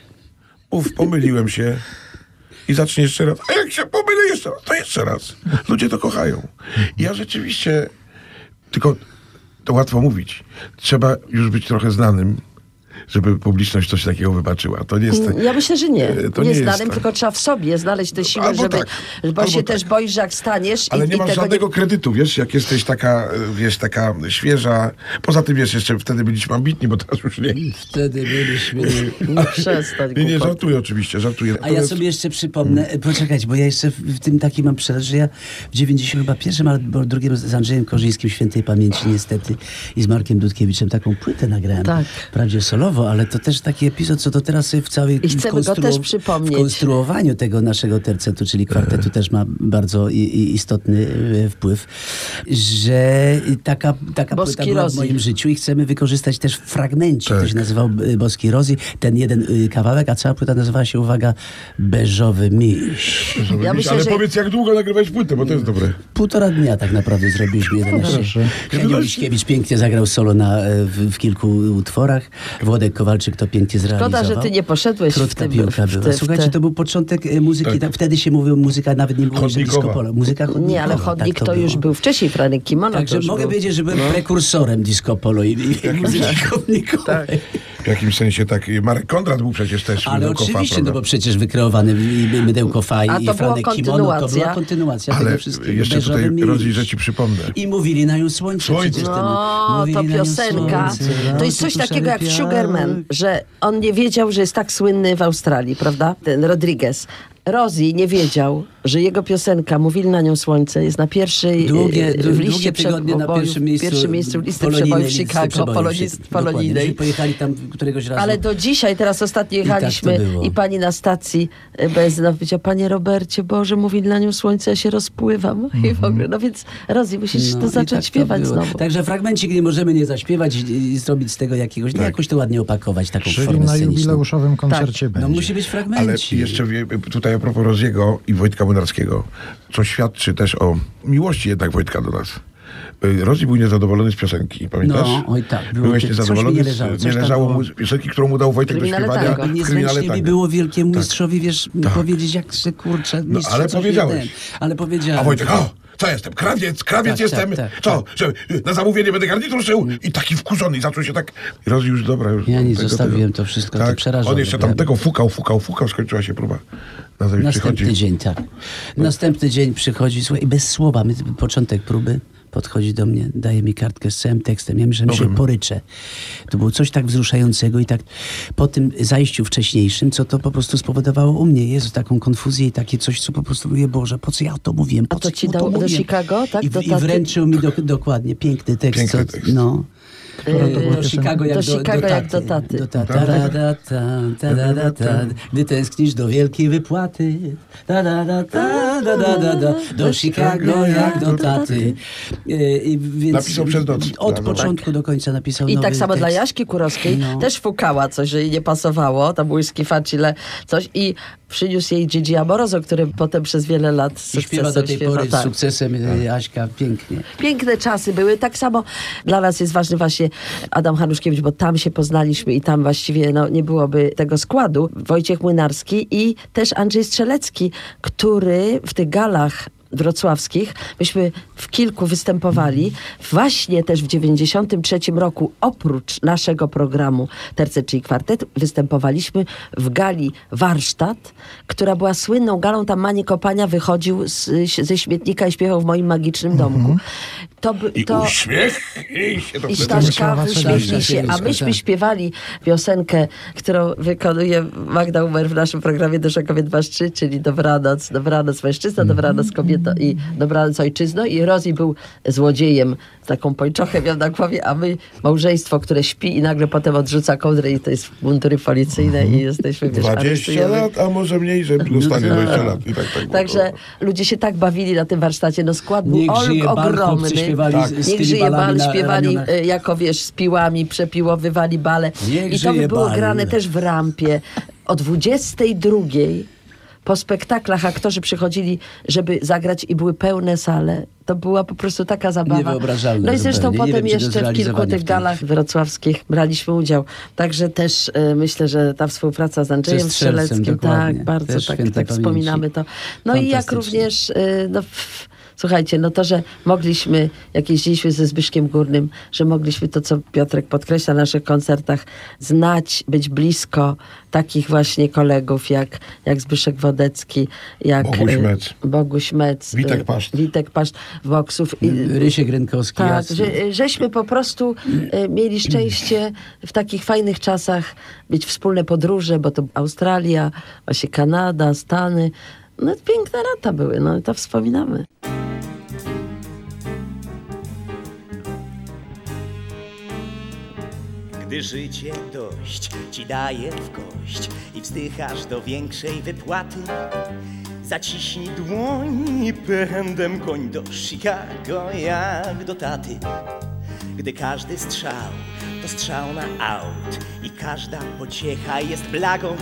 mów, pomyliłem się i zacznie jeszcze raz. A jak się pomylę jeszcze raz, to jeszcze raz. Ludzie to kochają. Ja rzeczywiście, tylko to łatwo mówić. Trzeba już być trochę znanym, żeby publiczność coś takiego wybaczyła. To nie jest... Ja myślę, że nie. E, to nie nie jest tak. tylko trzeba w sobie znaleźć tę siłę, Albo żeby. tak, Bo albo się tak. też boisz, że jak staniesz Ale i, nie i masz żadnego kredytu, wiesz, jak jesteś taka, wiesz, taka świeża. Poza tym, wiesz, jeszcze wtedy byliśmy ambitni, bo teraz już nie. Wtedy byliśmy... nie. Przestań. Nie, nie, żartuję oczywiście, żartuję. A ja sobie jeszcze przypomnę, e, poczekać, bo ja jeszcze w, tym taki mam przelot, że ja w 90 chyba pierwszym albo drugim z Andrzejem Korzyńskim świętej pamięci niestety i z Markiem Dudkiewiczem taką płytę nagrałem. Tak. Wprawdzie solową. Kolorowo, ale to też taki epizod, co to teraz sobie w całej I chcemy go też przypomnieć. w konstruowaniu tego naszego tercetu, czyli kwartetu też ma bardzo i, i istotny e, wpływ, że taka, taka Boski płyta była w moim życiu i chcemy wykorzystać też w fragmencie, Tak. to się nazywał e, Boski Rozi, ten jeden e, kawałek, a cała płyta nazywała się, uwaga, Beżowy Miś. Ja myślę, Ale że- powiedz, jak długo nagrywałeś płytę, bo to jest dobre. Półtora dnia tak naprawdę zrobiliśmy 11. Proszę. Henio Liśkiewicz pięknie zagrał solo na, w, w kilku utworach. Włodek Kowalczyk to pięknie zrealizował. Szkoda, że ty nie poszedłeś w Krótka tym- piłka w była. te- w Słuchajcie, to był początek e, muzyki. Tak. Tak. Wtedy się mówiło muzyka, nawet nie było disco polo. Muzyka chodnikowa. Nie, ale chodnik tak to, już było. był wcześniej, Franek Kimono to Także już mogę był. powiedzieć, że byłem prekursorem disco polo i, i, i muzyki chodnikowej. W jakimś sensie tak. i Marek Kondrat był przecież też Ale Mydełko Fa, oczywiście, no prawda? bo przecież wykreowany i- i Mydełko Faj A i to była Franek Kimono, to kontynuacja. była kontynuacja Ale tego wszystkiego. jeszcze tutaj, że ci przypomnę. I mówili na nią słońce. Słońce. No, to piosenka. słońce, To jest coś takiego jak Sugarman, że on nie wiedział, że jest tak słynny w Australii, prawda? Ten Rodriguez. Rosie nie wiedział, że jego piosenka Mówili na nią słońce jest na pierwszej Długie, e, w długie liście tygodnie na przebojów- pierwszym miejscu, pierwszym miejscu listy przebojów listy Chicago, polonijnej. Pojechali tam któregoś razu. Ale do dzisiaj, teraz ostatnio tak to jechaliśmy było. i pani na stacji e, benzynowej powiedziała, panie Robercie, Boże, mówili na nią słońce, ja się rozpływam. I w ogóle, no więc Rosie, musisz No to i zacząć tak to śpiewać było. znowu. Także fragmencik nie możemy nie zaśpiewać i, i zrobić z tego jakiegoś, no jakoś to ładnie opakować, taką Czyli formę na sceniczną. jubileuszowym koncercie będzie. No musi być Ale fragmencik. jeszcze wie- tutaj a propos Roziego i Wojtka Młynarskiego, co świadczy też o miłości jednak Wojtka do nas. Y, Rozi był niezadowolony z piosenki, pamiętasz? No, oj tak, było Byłeś niezadowolony, nie leżało, nie leżało mu piosenki, którą mu dał Wojtek do Kryminale śpiewania tango. w kryminale Niezręcznie mi było wielkiemu mistrzowi, wiesz, Tak. powiedzieć jak się kurczę, No, ale powiedziałeś. ten. Ale powiedziałem. A Wojtek, o, co jestem? Krawiec, krawiec Tak, jestem. tak, tak, co, że na zamówienie będę garnitur szył? I taki wkurzony, i zaczął się tak... I Rozi już, dobra, już... Ja no, nic, zostawiłem to wszystko, to Tak, przerażone on jeszcze tam tego fukał, fukał, fukał, skończyła się próba. Następny przychodzi. dzień, tak. Następny dzień przychodzi, słuchaj, i bez słowa, my, początek próby, podchodzi do mnie, daje mi kartkę z całym tekstem. Ja myślałem, że się poryczę. To było coś tak wzruszającego i tak po tym zajściu wcześniejszym, co to po prostu spowodowało u mnie. Jezu, taką konfuzję i takie coś, co po prostu mówię, Boże, po co ja to mówiłem? Po A to co ci dał do? Chicago, tak? I, Do i wręczył mi do, dokładnie piękny tekst. Piękny co- tekst. No. Która to była do? Chicago jak Do do, Chicago do jak taty. do taty. Do. Ta, ta, ta, ta. Gdy tęsknisz do wielkiej wypłaty. Ta. Do Chicago jak do taty. E, I więc Napisał przez noc. Od Tak. początku do końca napisał I tak samo tekst. dla Jaśki Kurowskiej No. też fukała coś, że jej nie pasowało, tam whisky facile, coś i przyniósł jej Gigi Amoroso, który potem przez wiele lat z I śpiewa do tej śpiewa, pory z tak. sukcesem e, Aśka pięknie. Piękne czasy były. Tak samo dla nas jest ważny właśnie Adam Hanuszkiewicz, bo tam się poznaliśmy i tam właściwie no, nie byłoby tego składu. Wojciech Młynarski i też Andrzej Strzelecki, który w tych galach wrocławskich, myśmy w kilku występowali. Właśnie też w 93 roku, oprócz naszego programu Terce czyli Kwartet, występowaliśmy w gali Warsztat, która była słynną galą. Tam Manie Kopania wychodził z, ze śmietnika i śpiewał w moim magicznym domku. To, by- I to, uśmiech i się to i Staszka uśmiechnij się. A myśmy śpiewali piosenkę, którą wykonuje Magda Umer w naszym programie Dusza Kobiet Masz Trzy, czyli Dobranoc, Dobranoc Mężczyzna, Dobranoc Kobieto i Dobranoc Ojczyzno. I Rozi był złodziejem, z taką pończochę miał na głowie, a my małżeństwo, które śpi i nagle potem odrzuca kołdrę i to jest mundury policyjne i jesteśmy, wiesz, 20 aresztujemy. lat, a może mniej, że dostanie 20 lat. I tak, tak było. Także ludzie się tak bawili na tym warsztacie. No skład był ogromny. Śpiewali Tak. z, z Niech żyje bal, śpiewali e, jako wiesz, z piłami, przepiłowywali bale. Niech I to by było bal. grane też w rampie. O 22 po spektaklach aktorzy przychodzili, żeby zagrać i były pełne sale. To była po prostu taka zabawa. Niewyobrażalne No i zresztą zupełnie. Nie potem wiem, jeszcze w kilku tych w galach wrocławskich braliśmy udział. Także też e, myślę, że ta współpraca z Andrzejem Strzeleckim, tak, bardzo Też tak, tak wspominamy to. No i jak również, y, no, f- słuchajcie, no to, że mogliśmy, jak jeździliśmy ze Zbyszkiem Górnym, że mogliśmy to, co Piotrek podkreśla na naszych koncertach, znać, być blisko takich właśnie kolegów, jak, jak Zbyszek Wodecki, jak Boguś y, Mec. Boguś Mec, Witek y, Paszt. Witek Paszt. I, Rysiek Rynkowski, tak, że, żeśmy po prostu e, mieli szczęście w takich fajnych czasach mieć wspólne podróże, bo to Australia, właśnie Kanada, Stany. No piękne lata były, no to wspominamy. Gdy życie dość ci daje w kość i wzdychasz do większej wypłaty. Zaciśnij dłoń pędem koń do Chicago jak do taty. Gdy każdy strzał to strzał na aut i każda pociecha jest blagą,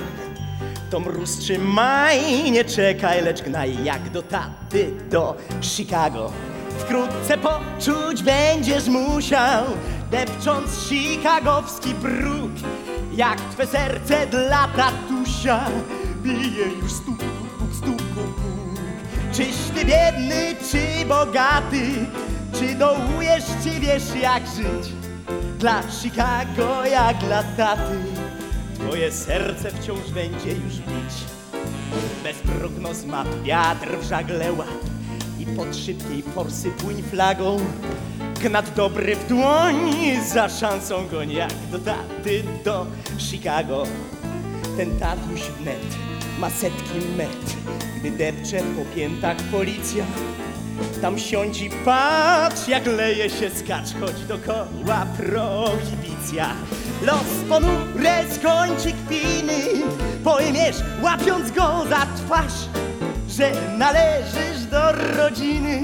to mróz trzymaj, nie czekaj, lecz gnaj jak do taty do Chicago. Wkrótce poczuć będziesz musiał, depcząc chicagowski bruk, jak twe serce dla tatusia bije już stuk, puk, stuk, puk. Czyś ty biedny, czy bogaty, czy dołujesz, czy wiesz jak żyć? Dla Chicago jak dla taty, twoje serce wciąż będzie już bić. Bez prognoz mat wiatr w żagle łap i pod szybkiej forsy płyń flagą. Gnat dobry w dłoń, za szansą goń jak do taty do Chicago. Ten tatuś wnet ma setki met, gdy depcze po piętach policja. Tam siądź i patrz, jak leje się skacz, choć dokoła prohibicja. Los ponure skończy kpiny, pojmiesz, łapiąc go za twarz, że należysz do rodziny.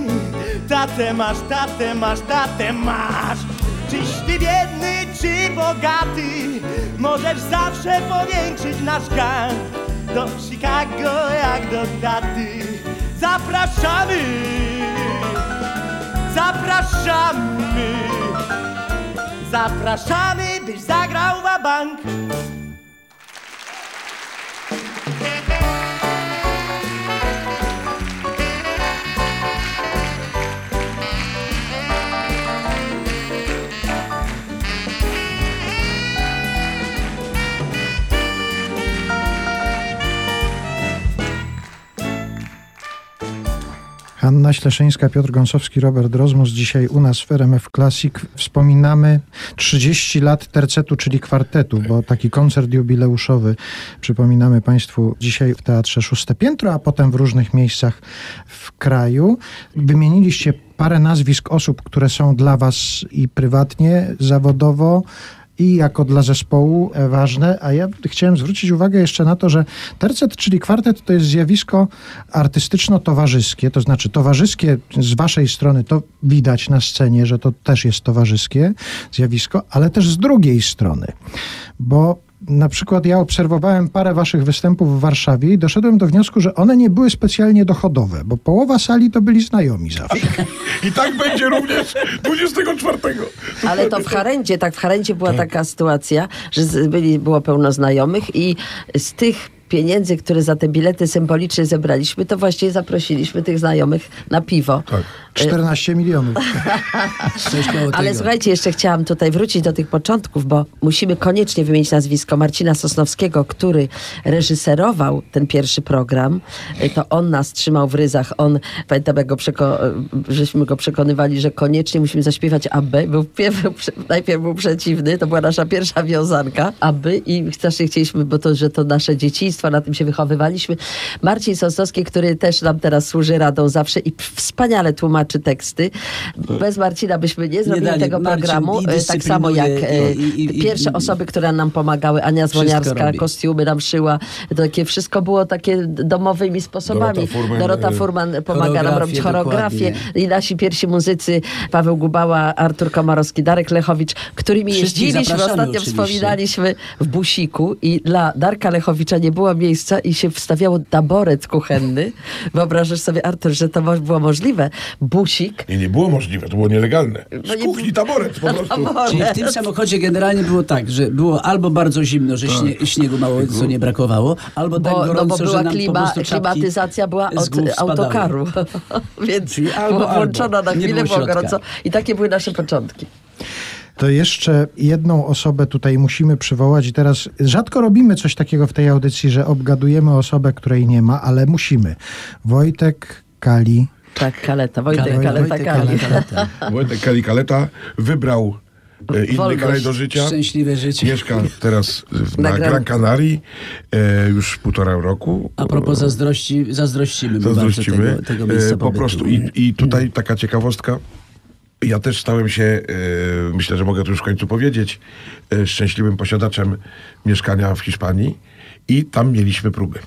Tatę masz, tatę masz, tatę masz. Czyś ty biedny, czy bogaty, możesz zawsze powiększyć nasz gang. Do Chicago jak do taty. Zapraszamy! Zapraszamy! Zapraszamy, byś zagrał wa bank. Hanna Śleszyńska, Piotr Gąsowski, Robert Rozmus. Dzisiaj u nas w RMF Classic wspominamy 30 lat tercetu, czyli kwartetu, bo taki koncert jubileuszowy przypominamy Państwu dzisiaj w Teatrze Szóste Piętro, a potem w różnych miejscach w kraju. Wymieniliście parę nazwisk osób, które są dla Was i prywatnie, zawodowo, i jako dla zespołu e, ważne, a ja chciałem zwrócić uwagę jeszcze na to, że tercet, czyli kwartet, to jest zjawisko artystyczno-towarzyskie, to znaczy towarzyskie z waszej strony to widać na scenie, że to też jest towarzyskie zjawisko, ale też z drugiej strony, bo na przykład ja obserwowałem parę waszych występów w Warszawie i doszedłem do wniosku, że one nie były specjalnie dochodowe, bo połowa sali to byli znajomi zawsze. I tak będzie również 24. Ale to w Harendzie, tak w Harendzie była taka sytuacja, że byli, było pełno znajomych i z tych pieniędzy, które za te bilety symbolicznie zebraliśmy, to właściwie zaprosiliśmy tych znajomych na piwo. Tak. 14 milionów. Ale słuchajcie, jeszcze chciałam tutaj wrócić do tych początków, bo musimy koniecznie wymienić nazwisko Marcina Sosnowskiego, który reżyserował ten pierwszy program. Y, To on nas trzymał w ryzach. On, pamiętam, jak go przeko- y, żeśmy go przekonywali, że koniecznie musimy zaśpiewać aby. Był, pierw- najpierw był przeciwny, to była nasza pierwsza wiązanka, aby i strasznie chcieliśmy, bo to, że to nasze dzieciństwo, na tym się wychowywaliśmy. Marcin Sosnowski, który też nam teraz służy radą zawsze i wspaniale tłumaczy teksty. Bez Marcina byśmy nie zrobili dali. tego Marcin programu. i E, Tak samo jak e, i- i- i- pierwsze i- osoby, które nam pomagały. Ania Zwoniarska, robi. kostiumy nam szyła. To takie wszystko było takie domowymi sposobami. Dorota Furman, Dorota e, Furman pomaga nam robić choreografię. dokładnie. I nasi pierwsi muzycy, Paweł Gubała, Artur Komarowski, Darek Lechowicz, którymi Wszystkich jeździliśmy. Ostatnio oczywiście. wspominaliśmy w Busiku i dla Darka Lechowicza nie było miejsca i się wstawiało taboret kuchenny. Wyobrażasz sobie, Artur, że to było możliwe. Busik. Nie, nie było możliwe, to było nielegalne. No Z nie- kuchni taboret po prostu. Czyli w tym samochodzie generalnie było tak, że było albo bardzo zimno, że śnie, śniegu mało co nie brakowało, albo tak Bo, no gorąco, bo że była nam po klima, prostu czapki klimatyzacja była od autokaru. Więc Czyli albo, włączona na chwilę, było gorąco. I takie były nasze początki. To jeszcze jedną osobę tutaj musimy przywołać i teraz rzadko robimy coś takiego w tej audycji, że obgadujemy osobę, której nie ma, ale musimy. Wojtek Kali. Tak, kaleta, Wojtek, Kaleta, kaleta, Wojtek kali. Kaleta. Wojtek Kali Kaleta wybrał e, inny Wolność. kraj do życia. Szczęśliwe życie. Mieszka teraz w- Na na Gran- Gran Canaria e, już półtora roku. A propos zazdrości, zazdrościmy Zazdrościmy. tego, tego miejsca E, po prostu. I, I tutaj taka ciekawostka. Ja też stałem się, e, myślę, że mogę to już w końcu powiedzieć, e, szczęśliwym posiadaczem mieszkania w Hiszpanii i tam mieliśmy próby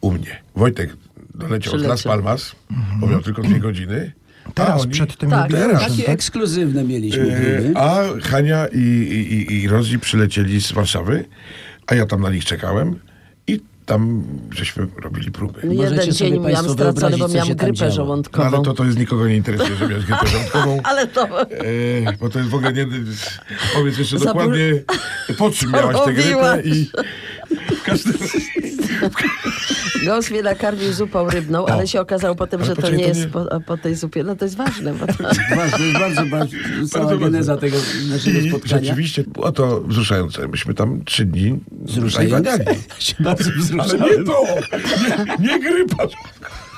u mnie. Wojtek doleciał z Las. Palmas, bo miał tylko dwie godziny. Teraz oni- przed tym Tak, jubileuszem, Takie tak? ekskluzywne mieliśmy próby. A Hania i, i, i, i Rozi przylecieli z Warszawy, a ja tam na nich czekałem i tam żeśmy robili próby. No Możecie Jeden sobie dzień miałam stracony, bo miałam grypę działo. No, żołądkową. ale to, to jest nikogo nie interesuje, że miałeś grypę żołądkową. Ale to... E, bo to jest w ogóle nie... Powiedz jeszcze Zabur- dokładnie, po czym miałaś tę grypę i... W każdym... Gąs mnie nakarmił zupą rybną, ale się okazało potem, Ale że to nie to jest nie- po, po tej zupie. No to jest ważne. Bo to... Ważne, jest bardzo, bardzo, cała Bardzo geneza ważne. tego naszego I spotkania. rzeczywiście było to wzruszające. Myśmy tam trzy dni zajwaniali. się bardzo Ale nie to! Nie, nie grypa!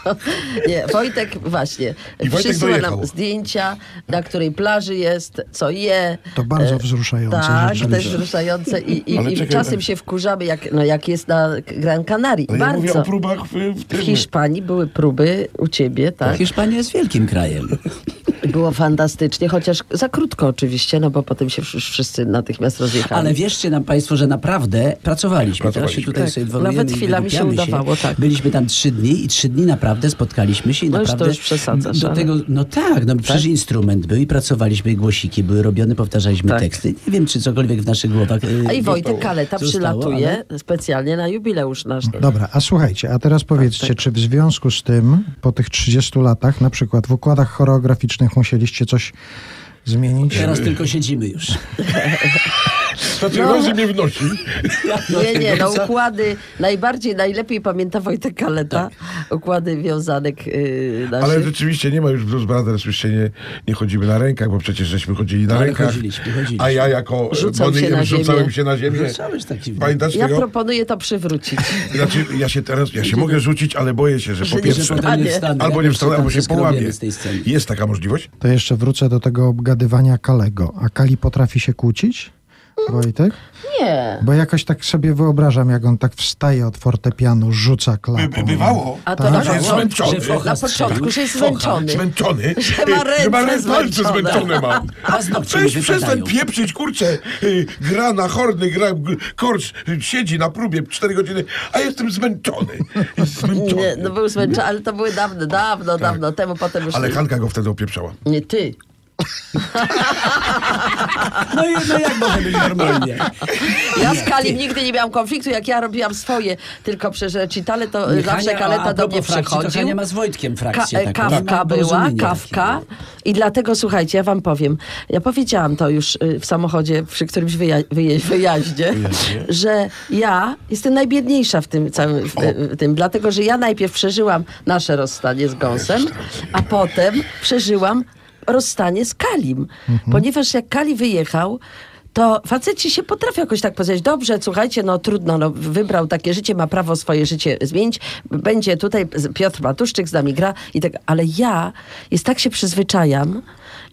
Nie, Wojtek właśnie I Wojtek przysyła nam dojechał. zdjęcia, na której plaży jest, co je. To bardzo E, wzruszające Tak, jest wzruszające i, i, i czekaj, czasem się wkurzamy, jak, no, jak jest na Gran Canaria. Ale ja mówię Bardzo. o próbach w, w w. Hiszpanii były próby u ciebie, tak? Hiszpania jest wielkim krajem. Było fantastycznie, chociaż za krótko oczywiście, no bo potem się wsz- wszyscy natychmiast rozjechali. Ale wierzcie nam Państwo, że naprawdę pracowaliśmy. Teraz się Pracowaliśmy. tutaj Tak, sobie nawet chwilami się udawało, tak. Byliśmy tam trzy dni i trzy dni naprawdę spotkaliśmy się i No naprawdę... już przesadzasz, Do ale- tego, no tak, no przecież instrument był i pracowaliśmy, głosiki były robione, powtarzaliśmy Tak. teksty. Nie wiem, czy cokolwiek w naszych głowach A i e, Wojtek Kaleta zostało, przylatuje ale- specjalnie na jubileusz nasz. Dobra, a słuchajcie, a teraz powiedzcie, czy w związku z tym, po tych 30 latach, na przykład w układach choreograficznych musieliście coś zmienić? Teraz tylko siedzimy już. Znaczy, Rozy mnie wnosi. Nie, nie, no układy najbardziej, najlepiej pamięta Wojtek Kaleta. Układy wiązanek yy, naszych. Ale rzeczywiście nie ma już Blues Brothers, już się nie, nie chodzimy na rękach, bo przecież żeśmy chodzili na Ale rękach. chodziliśmy, chodziliśmy. A ja jako Rzucał Bonnie się na rzucałem ziemię. się na ziemię. Rzucałeś taki- Pamiętasz Ja tego? proponuję to przywrócić. Znaczy, ja się teraz, ja się mogę rzucić, ale boję się, że Że po pierwsze, nie wstanę. albo nie wstanę, albo się połamie. Jest taka możliwość? To jeszcze wrócę do tego obgadywania Kalego. A Kali potrafi się kłócić? Wojtek? Nie. Bo jakoś tak sobie wyobrażam, jak on tak wstaje od fortepianu, rzuca klapą. bywało. A to Tak? na Że jest początku, zmęczony. Że na początku, że jest Focha. zmęczony. Zmęczony. Że ma ręce że ma ręce zmęczone. zmęczone mam. Paznokcie mi Weź przestań pieprzyć, kurczę. y, Gra na horny, gra korcz, y, siedzi na próbie 4 godziny, a jestem zmęczony. Jest zmęczony. Nie, no był zmęczony, ale to były dawno, dawno, dawno temu, potem już... Ale Hanka go wtedy opieprzała. Nie ty. No, no jak może być normalnie? Ja z Kalim nigdy nie miałam konfliktu, jak ja robiłam swoje, tylko przez recitale, to Nie, zawsze Hania, Kaleta do mnie frakcji, przychodził. Hania ma z Wojtkiem frakcję Ka- taką. kawka była, kawka. I dlatego, słuchajcie, ja wam powiem, ja powiedziałam to już y, w samochodzie przy którymś wyja- wyje- wyjaździe, że ja jestem najbiedniejsza w tym całym, w, w tym, dlatego, że ja najpierw przeżyłam nasze rozstanie z Gąsem, a potem przeżyłam rozstanie z Kalim. Ponieważ jak Kali wyjechał, to faceci się potrafią jakoś tak powiedzieć, dobrze, słuchajcie, no trudno, no, wybrał takie życie, ma prawo swoje życie zmienić, będzie tutaj Piotr Matuszczyk z nami gra i tak, ale ja jest tak się przyzwyczajam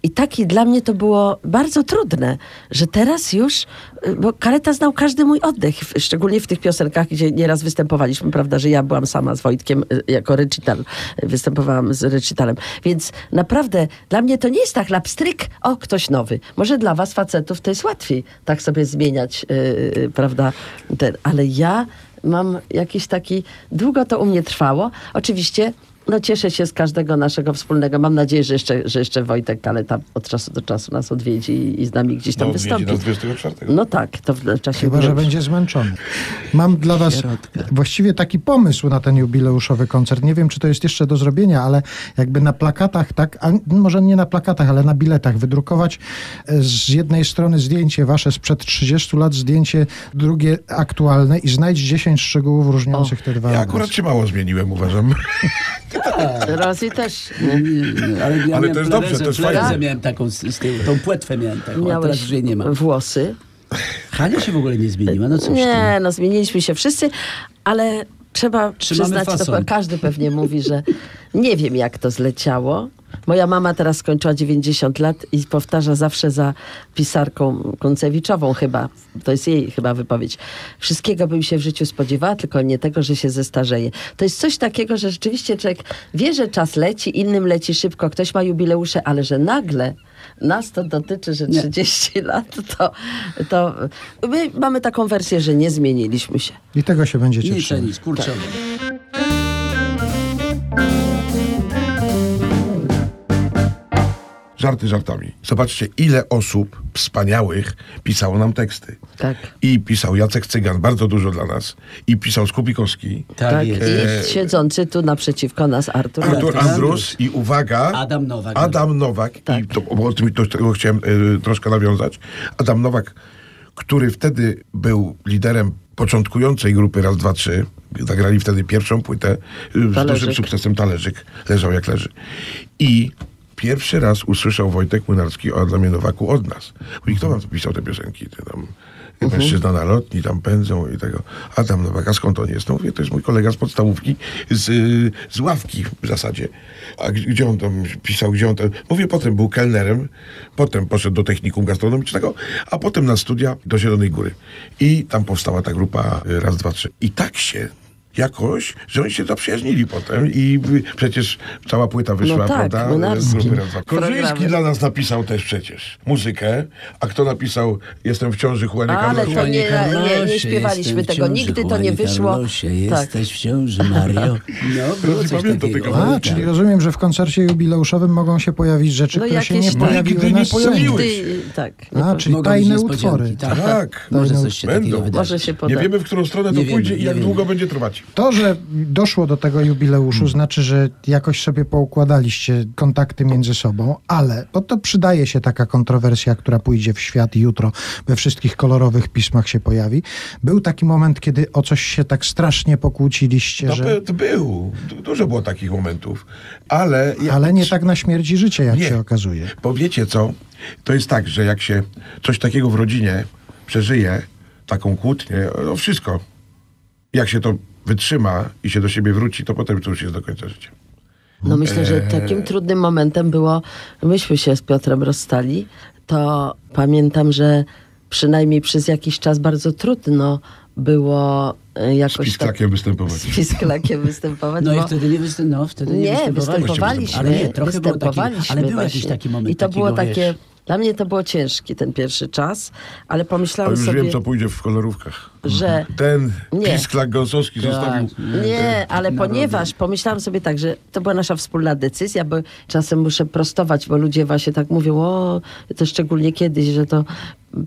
i taki dla mnie to było bardzo trudne, że teraz już, y, bo Kaleta znał każdy mój oddech, szczególnie w tych piosenkach, gdzie nieraz występowaliśmy, prawda, że ja byłam sama z Wojtkiem y, jako recital, y, występowałam z recitalem, więc naprawdę dla mnie to nie jest tak lapstryk, o, ktoś nowy. Może dla was facetów to jest łatwiej tak sobie zmieniać, y, y, prawda, ten, ale ja mam jakiś taki, długo to u mnie trwało, oczywiście no cieszę się z każdego naszego wspólnego. Mam nadzieję, że jeszcze, że jeszcze Wojtek Kaleta od czasu do czasu nas odwiedzi i, i z nami gdzieś tam No, wystąpi. nas 24. No tak, to w czasie Chyba, że będzie zmęczony. Mam dla was właściwie taki pomysł na ten jubileuszowy koncert. Nie wiem, czy to jest jeszcze do zrobienia, ale jakby na plakatach, tak, a może nie na plakatach, ale na biletach wydrukować e, z jednej strony zdjęcie wasze sprzed 30 lat, zdjęcie drugie aktualne i znajdź 10 szczegółów różniących te dwa Ja akurat się mało zmieniłem, uważam. Rosji też. Nie, nie, Ale, ja Ale to jest dobrze, to jest fajne. miałem taką z, z tyłu, tą płetwę miałem taką, a teraz już jej nie ma. włosy. Hania się w ogóle nie zmieniła, no coś Nie, no zmieniliśmy się wszyscy, ale trzeba Trzymamy przyznać, to każdy pewnie mówi, że nie wiem jak to zleciało, Moja mama teraz skończyła 90 lat i powtarza zawsze za pisarką Koncewiczową chyba, to jest jej chyba wypowiedź. Wszystkiego bym się w życiu spodziewała, tylko nie tego, że się zestarzeje. To jest coś takiego, że rzeczywiście człowiek wie, że czas leci, innym leci szybko, ktoś ma jubileusze, ale że nagle nas to dotyczy, że 30 lat, to, to my mamy taką wersję, że nie zmieniliśmy się. I tego się będziecie Nic, trzymać. nic, kurczowo. Żarty żartami. Zobaczcie, ile osób wspaniałych pisało nam teksty. Tak. I pisał Jacek Cygan, bardzo dużo dla nas. I pisał Skupikowski. Tak, Tak, jest. i siedzący tu naprzeciwko nas Artur. Artur Andrus. I uwaga... Adam Nowak. Adam Nowak. I to, bo o tym do tego chciałem y, troszkę nawiązać. Adam Nowak, który wtedy był liderem początkującej grupy Raz, Dwa, Trzy. Zagrali wtedy pierwszą płytę y, z dużym sukcesem Talerzyk. Leżał jak leży. I pierwszy raz usłyszał Wojtek Młynarski o Adamie Nowaku od nas. Mówi, kto wam pisał te piosenki? Ty tam mężczyzna na lotni, tam pędzą i tego. Adam Nowak, a skąd on jest? No mówię, to jest mój kolega z podstawówki, z, z ławki w zasadzie. A gdzie on tam pisał, gdzie on tam... Mówię, potem był kelnerem, potem poszedł do technikum gastronomicznego, a potem na studia do Zielonej Góry. I tam powstała ta grupa y, raz, dwa, trzy. I tak się jakoś, że oni się zaprzyjaźnili potem i przecież cała płyta wyszła, No tak, prawda? Korzyński dla nas napisał też przecież muzykę, a kto napisał Jestem w ciąży Juanie Ale to nie, nie, nie śpiewaliśmy tego, ciąży, nigdy to nie wyszło. Carlosie, Tak. Jesteś w ciąży, Mario. No, było coś pamiętam takiego. tego. A, Tak. czyli rozumiem, że w koncercie jubileuszowym mogą się pojawić rzeczy, No które się nie tam- pojawiły Nigdy na nie scenie. tak. nie A, czyli tajne utwory. Tak. Tak. Może coś się Będą. takiego wydarzy. Nie wiemy, w którą stronę to pójdzie i jak długo będzie trwać. To, że doszło do tego jubileuszu, znaczy, że jakoś sobie poukładaliście kontakty między sobą, ale bo to przydaje się taka kontrowersja, która pójdzie w świat jutro we wszystkich kolorowych pismach się pojawi. Był taki moment, kiedy o coś się tak strasznie pokłóciliście, To, że... to był. Du- Dużo było takich momentów. Ale... ja- Ale nie tak na śmierć i życie, jak Nie. się okazuje. Bo wiecie co? To jest tak, że jak się coś takiego w rodzinie przeżyje, taką kłótnię, no wszystko. Jak się to wytrzyma i się do siebie wróci, to potem to już jest do końca życia. No myślę, że Eee. takim trudnym momentem było, myśmy się z Piotrem rozstali, to pamiętam, że przynajmniej przez jakiś czas bardzo trudno było e, Z jakoś pisklakiem występować. tak, z pisklakiem występować. No i wtedy nie, występ, no, wtedy nie, nie, występowaliście. występowaliśmy, Ale nie, trochę było taki, występowaliśmy ale był właśnie. jakiś taki moment I to takiego, było takie, wiesz, dla mnie to było ciężki ten pierwszy czas, ale A pomyślałam już sobie, wiem, co pójdzie w kolorówkach. Że Ten Nie. pisklak gąsowski Tak. zostawił... Nie, ale ponieważ pomyślałam sobie tak, że to była nasza wspólna decyzja, bo czasem muszę prostować, bo ludzie właśnie tak mówią, o, to szczególnie kiedyś, że to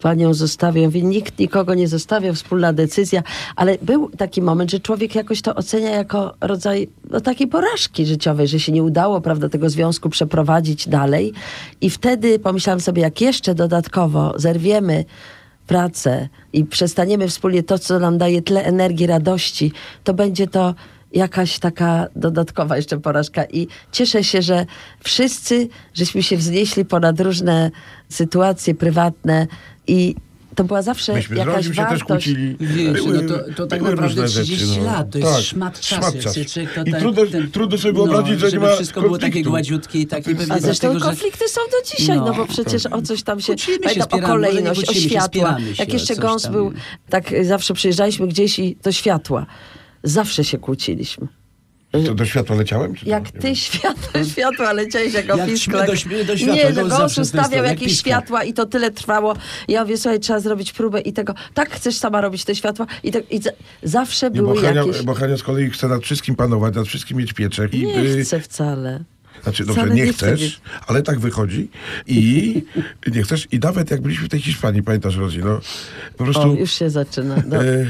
panią zostawię. Ja mówię, nikt nikogo nie zostawia, wspólna decyzja, ale był taki moment, że człowiek jakoś to ocenia jako rodzaj no, takiej porażki życiowej, że się nie udało, prawda, tego związku przeprowadzić dalej. I wtedy pomyślałam sobie, jak jeszcze dodatkowo zerwiemy pracę i przestaniemy wspólnie to, co nam daje tyle energii, radości, to będzie to jakaś taka dodatkowa jeszcze porażka. I cieszę się, że wszyscy żeśmy się wznieśli ponad różne sytuacje prywatne i to była zawsze Myśmy jakaś się też wartość. kłócili. Wiesz, no to- to tak były naprawdę różne 30 rzeczy, no. lat, to jest szmat czasu, jak się człowiek to I tak- trudno, ten- trudno sobie no, wyobrazić, że nie żeby ma wszystko było takie konfliktu. gładziutkie i takie pewnie A zresztą że- konflikty są do dzisiaj, no, No. bo przecież o coś tam się... Kłócimy się, pamiętam, o spieramy, nie kolejność, o światła. się Jak o jeszcze gąs był, tak zawsze przyjeżdżaliśmy gdzieś i do światła. Zawsze się kłóciliśmy. To do światła leciałem? Czy Jak to? ty światło, światła leciałeś jako Jak pisklak. do śmie- do światła, Nie, że gąs ustawiał jakieś światła i to tyle trwało. Ja mówię, słuchaj, trzeba zrobić próbę i tego. Tak, chcesz sama robić te światła? I, tak, i za, zawsze Nie, bo, były Hania, jakieś... bo Hania z kolei chce nad wszystkim panować, nad wszystkim mieć pieczę. I, Nie y, chcę wcale. Znaczy, Wcale dobrze, nie, nie chcesz, ale tak wychodzi i nie chcesz. I nawet jak byliśmy w tej Hiszpanii, pamiętasz, Rozi, no po prostu... O, już się zaczyna. No. e,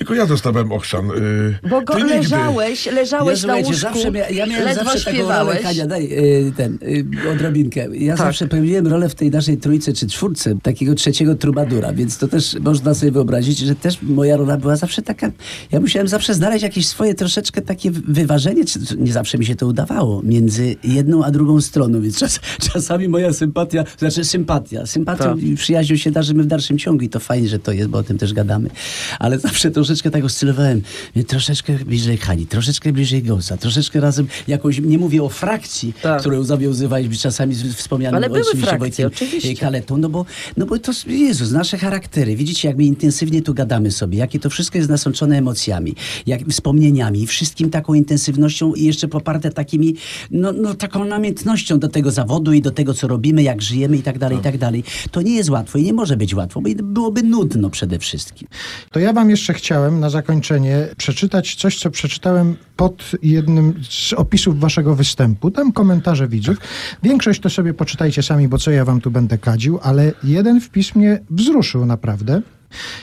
tylko ja dostałem ochrzan. E, Bo go ty nigdy. leżałeś, leżałeś ja, na łóżku, zawsze mia, ja miałem ledwo zawsze taką rolę, śpiewałeś. Hania, daj y, ten, y, odrobinkę. Ja Tak. zawsze pełniłem rolę w tej naszej trójce czy czwórce, takiego trzeciego trubadura, więc to też można sobie wyobrazić, że też moja rola była zawsze taka, ja musiałem zawsze znaleźć jakieś swoje troszeczkę takie wyważenie, czy, nie zawsze mi się to udawało, między jedną a drugą stroną, więc czas, czasami moja sympatia, znaczy sympatia, sympatią Tak. i przyjaźnią się darzymy w dalszym ciągu i to fajnie, że to jest, bo o tym też gadamy, ale zawsze to troszeczkę tak oscylowałem. Troszeczkę bliżej Hani, troszeczkę bliżej Gousa, troszeczkę razem jakąś, nie mówię o frakcji, Tak. którą zawiązywaliśmy czasami z wspomnianym Ale były oczywiście frakcje, Wojtkiem oczywiście. Kaletą, no bo, no bo to, Jezus, nasze charaktery, widzicie, jak my intensywnie tu gadamy sobie, jakie to wszystko jest nasączone emocjami, jak wspomnieniami, wszystkim taką intensywnością i jeszcze poparte takimi, no, no taką namiętnością do tego zawodu i do tego, co robimy, jak żyjemy i tak dalej, i tak dalej. To nie jest łatwo i nie może być łatwo, bo byłoby nudno przede wszystkim. To ja wam jeszcze chciałem na zakończenie przeczytać coś, co przeczytałem pod jednym z opisów waszego występu. Tam komentarze widzów. Większość to sobie poczytajcie sami, bo co ja wam tu będę kadził, ale jeden wpis mnie wzruszył naprawdę.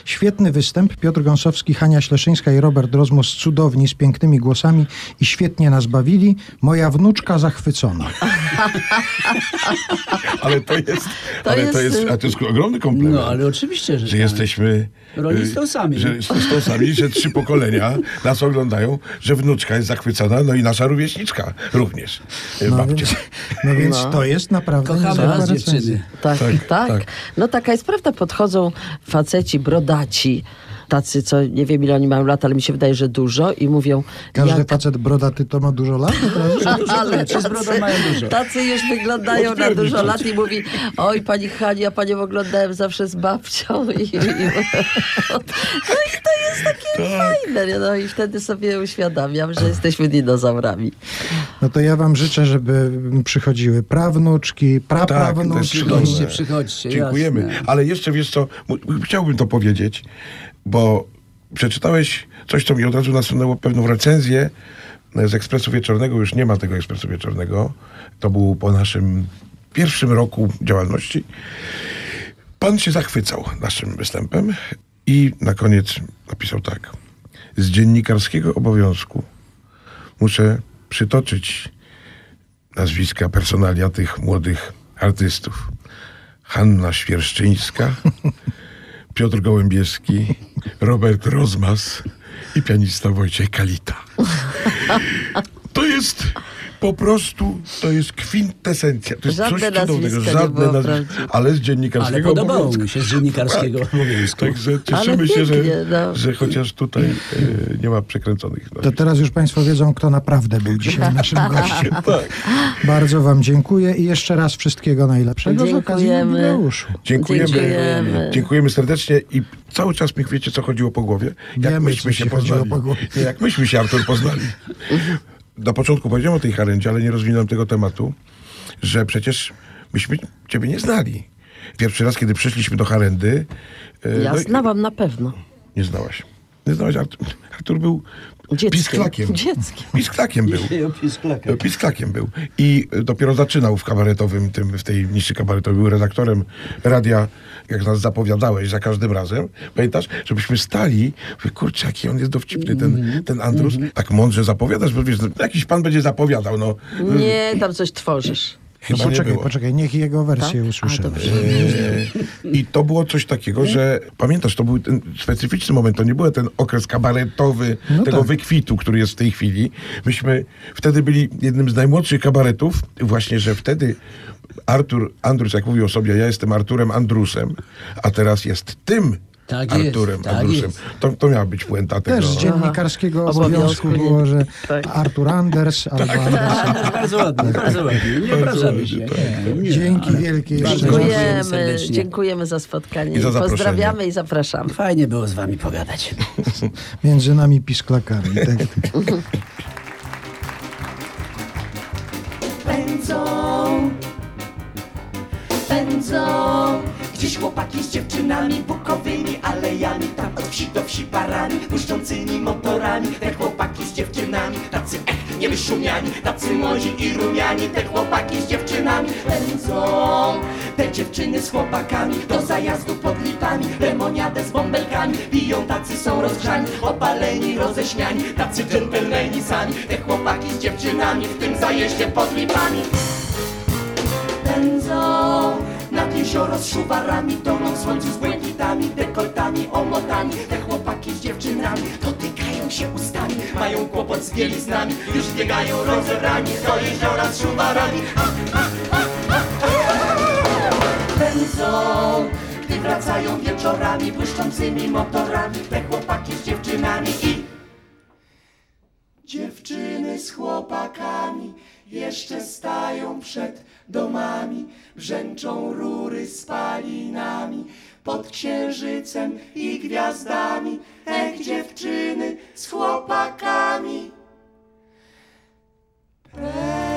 Świetny występ. Piotr Gąsowski, Hania Śleszyńska i Robert Rozmus cudowni, z pięknymi głosami i świetnie nas bawili. Moja wnuczka zachwycona. Ale to jest, To ale to jest, jest, y- a to jest ogromny komplement. No, ale oczywiście, że, że tak. jesteśmy... Rolistosami. y, Że stosami, że trzy pokolenia nas oglądają, że wnuczka jest zachwycona, no i nasza rówieśniczka również. y, No babcia. więc, no więc to jest naprawdę Kochamy was, dziewczyny. Tak, Tak, tak, tak. No taka jest prawda. Podchodzą faceci, brodaci, tacy, co nie wiem ile oni mają lat, ale mi się wydaje, że dużo i mówią... Każdy jak- facet brodaty to ma dużo lat? ale dużo. tacy już wyglądają na dużo lat i mówi, oj pani Hani, ja panią oglądałem zawsze z babcią. I, i, no i to jest takie fajne. nie? No i wtedy sobie uświadamiam, że jesteśmy dinozaurami. No to ja wam życzę, żeby przychodziły prawnuczki, Tak, praprawnuczki. przychodzą. Przychodźcie, przychodźcie, Dziękujemy. jasne. Ale jeszcze wiesz co, chciałbym to powiedzieć, bo przeczytałeś coś, co mi od razu nasunęło pewną recenzję z Ekspresu Wieczornego. Już nie ma tego Ekspresu Wieczornego. To był po naszym pierwszym roku działalności. Pan się zachwycał naszym występem i na koniec napisał tak. Z dziennikarskiego obowiązku muszę przytoczyć nazwiska, personalia tych młodych artystów. Hanna Świerszczyńska, Piotr Gołębieski, Robert Rozmas i pianista Wojciech Kalita. To jest po prostu, to jest kwintesencja. To jest Żadne coś cudownego. Żadne nazwisko, ale z Ale dziennikarskiego podobało obowiązku. mi się z dziennikarskiego obowiązku. Także Ale cieszymy się, że, no. że chociaż tutaj e, nie ma przekręconych To teraz już Państwo wiedzą, kto naprawdę był dzisiaj naszym gościem. Bardzo Wam dziękuję i jeszcze raz wszystkiego najlepszego z okazji Dziękujemy. jubileuszu. Dziękujemy. Dziękujemy. Dziękujemy serdecznie i cały czas mi wiecie, co chodziło po głowie. Jak Wiemy, myśmy się poznali. po głowie. Jak myśmy się, Artur, poznali. Na początku powiedziałem o tej harendzie, ale nie rozwinąłem tego tematu, że przecież myśmy ciebie nie znali. Pierwszy raz, kiedy przyszliśmy do harendy... e, Ja no znałam na pewno. Nie znałaś. Nie znałaś. Artur, Artur był Dzieckiem. pisklakiem. Dzieckiem. Pisklakiem był. Pisklakiem był. I dopiero zaczynał w kabaretowym, tym, w tej niszy kabaretowej. Był redaktorem radia, jak nas zapowiadałeś za każdym razem. Pamiętasz, żebyśmy stali, mówię, kurczę, jaki on jest dowcipny, ten, ten Andrus. Tak mądrze zapowiadasz, bo wiesz, no, jakiś pan będzie zapowiadał, no. Nie, tam coś tworzysz. No Chyba nie poczekaj, było. poczekaj, niech jego wersję Tak? usłyszymy. E, I to było coś takiego, że pamiętasz, to był ten specyficzny moment, to nie był ten okres kabaretowy No tego tak. wykwitu, który jest w tej chwili. Myśmy wtedy byli jednym z najmłodszych kabaretów, właśnie, że wtedy Artur Andrus, jak mówił o sobie, ja jestem Arturem Andrusem, a teraz jest tym Tak jest, Arturem tak Andrusem. jest. To, to miała być puenta tego. Też z dziennikarskiego Aha. obowiązku było, że Tak. Artur Anders albo Anders. Bardzo ładnie, bardzo ładnie. Nie obrażamy się. Nie. Dzięki wielkie. Dziękujemy, dziękujemy za spotkanie. I za. Pozdrawiamy i zapraszamy. Fajnie było z wami pogadać. Między nami pisklakami. Tak. Pędzą, pędzą Gdzieś chłopaki z dziewczynami bukowymi alejami Tam od wsi do wsi parami, błyszczącymi motorami. Te chłopaki z dziewczynami, tacy ech, niewyszumiani Tacy młodzi i rumiani, te chłopaki z dziewczynami Pędzą, te dziewczyny z chłopakami Do zajazdu pod lipami, lemoniadę z bąbelkami. Piją tacy są rozgrzani, opaleni, roześmiani Tacy dżentelmeni sami, te chłopaki z dziewczynami W tym zajeździe pod lipami. Pędzą nad jezioro z szuwarami, toną w słońcu z błękitami, dekoltami, omotami. Te chłopaki z dziewczynami dotykają się ustami, mają kłopot z bieliznami, już biegają rozebrani do jeziora z szuwarami. Pędzą Gdy wracają wieczorami błyszczącymi motorami Te chłopaki z dziewczynami i Dziewczyny z chłopakami jeszcze stają przed domami, brzęczą rury spalinami, pod księżycem i gwiazdami, ech dziewczyny z chłopakami. Pre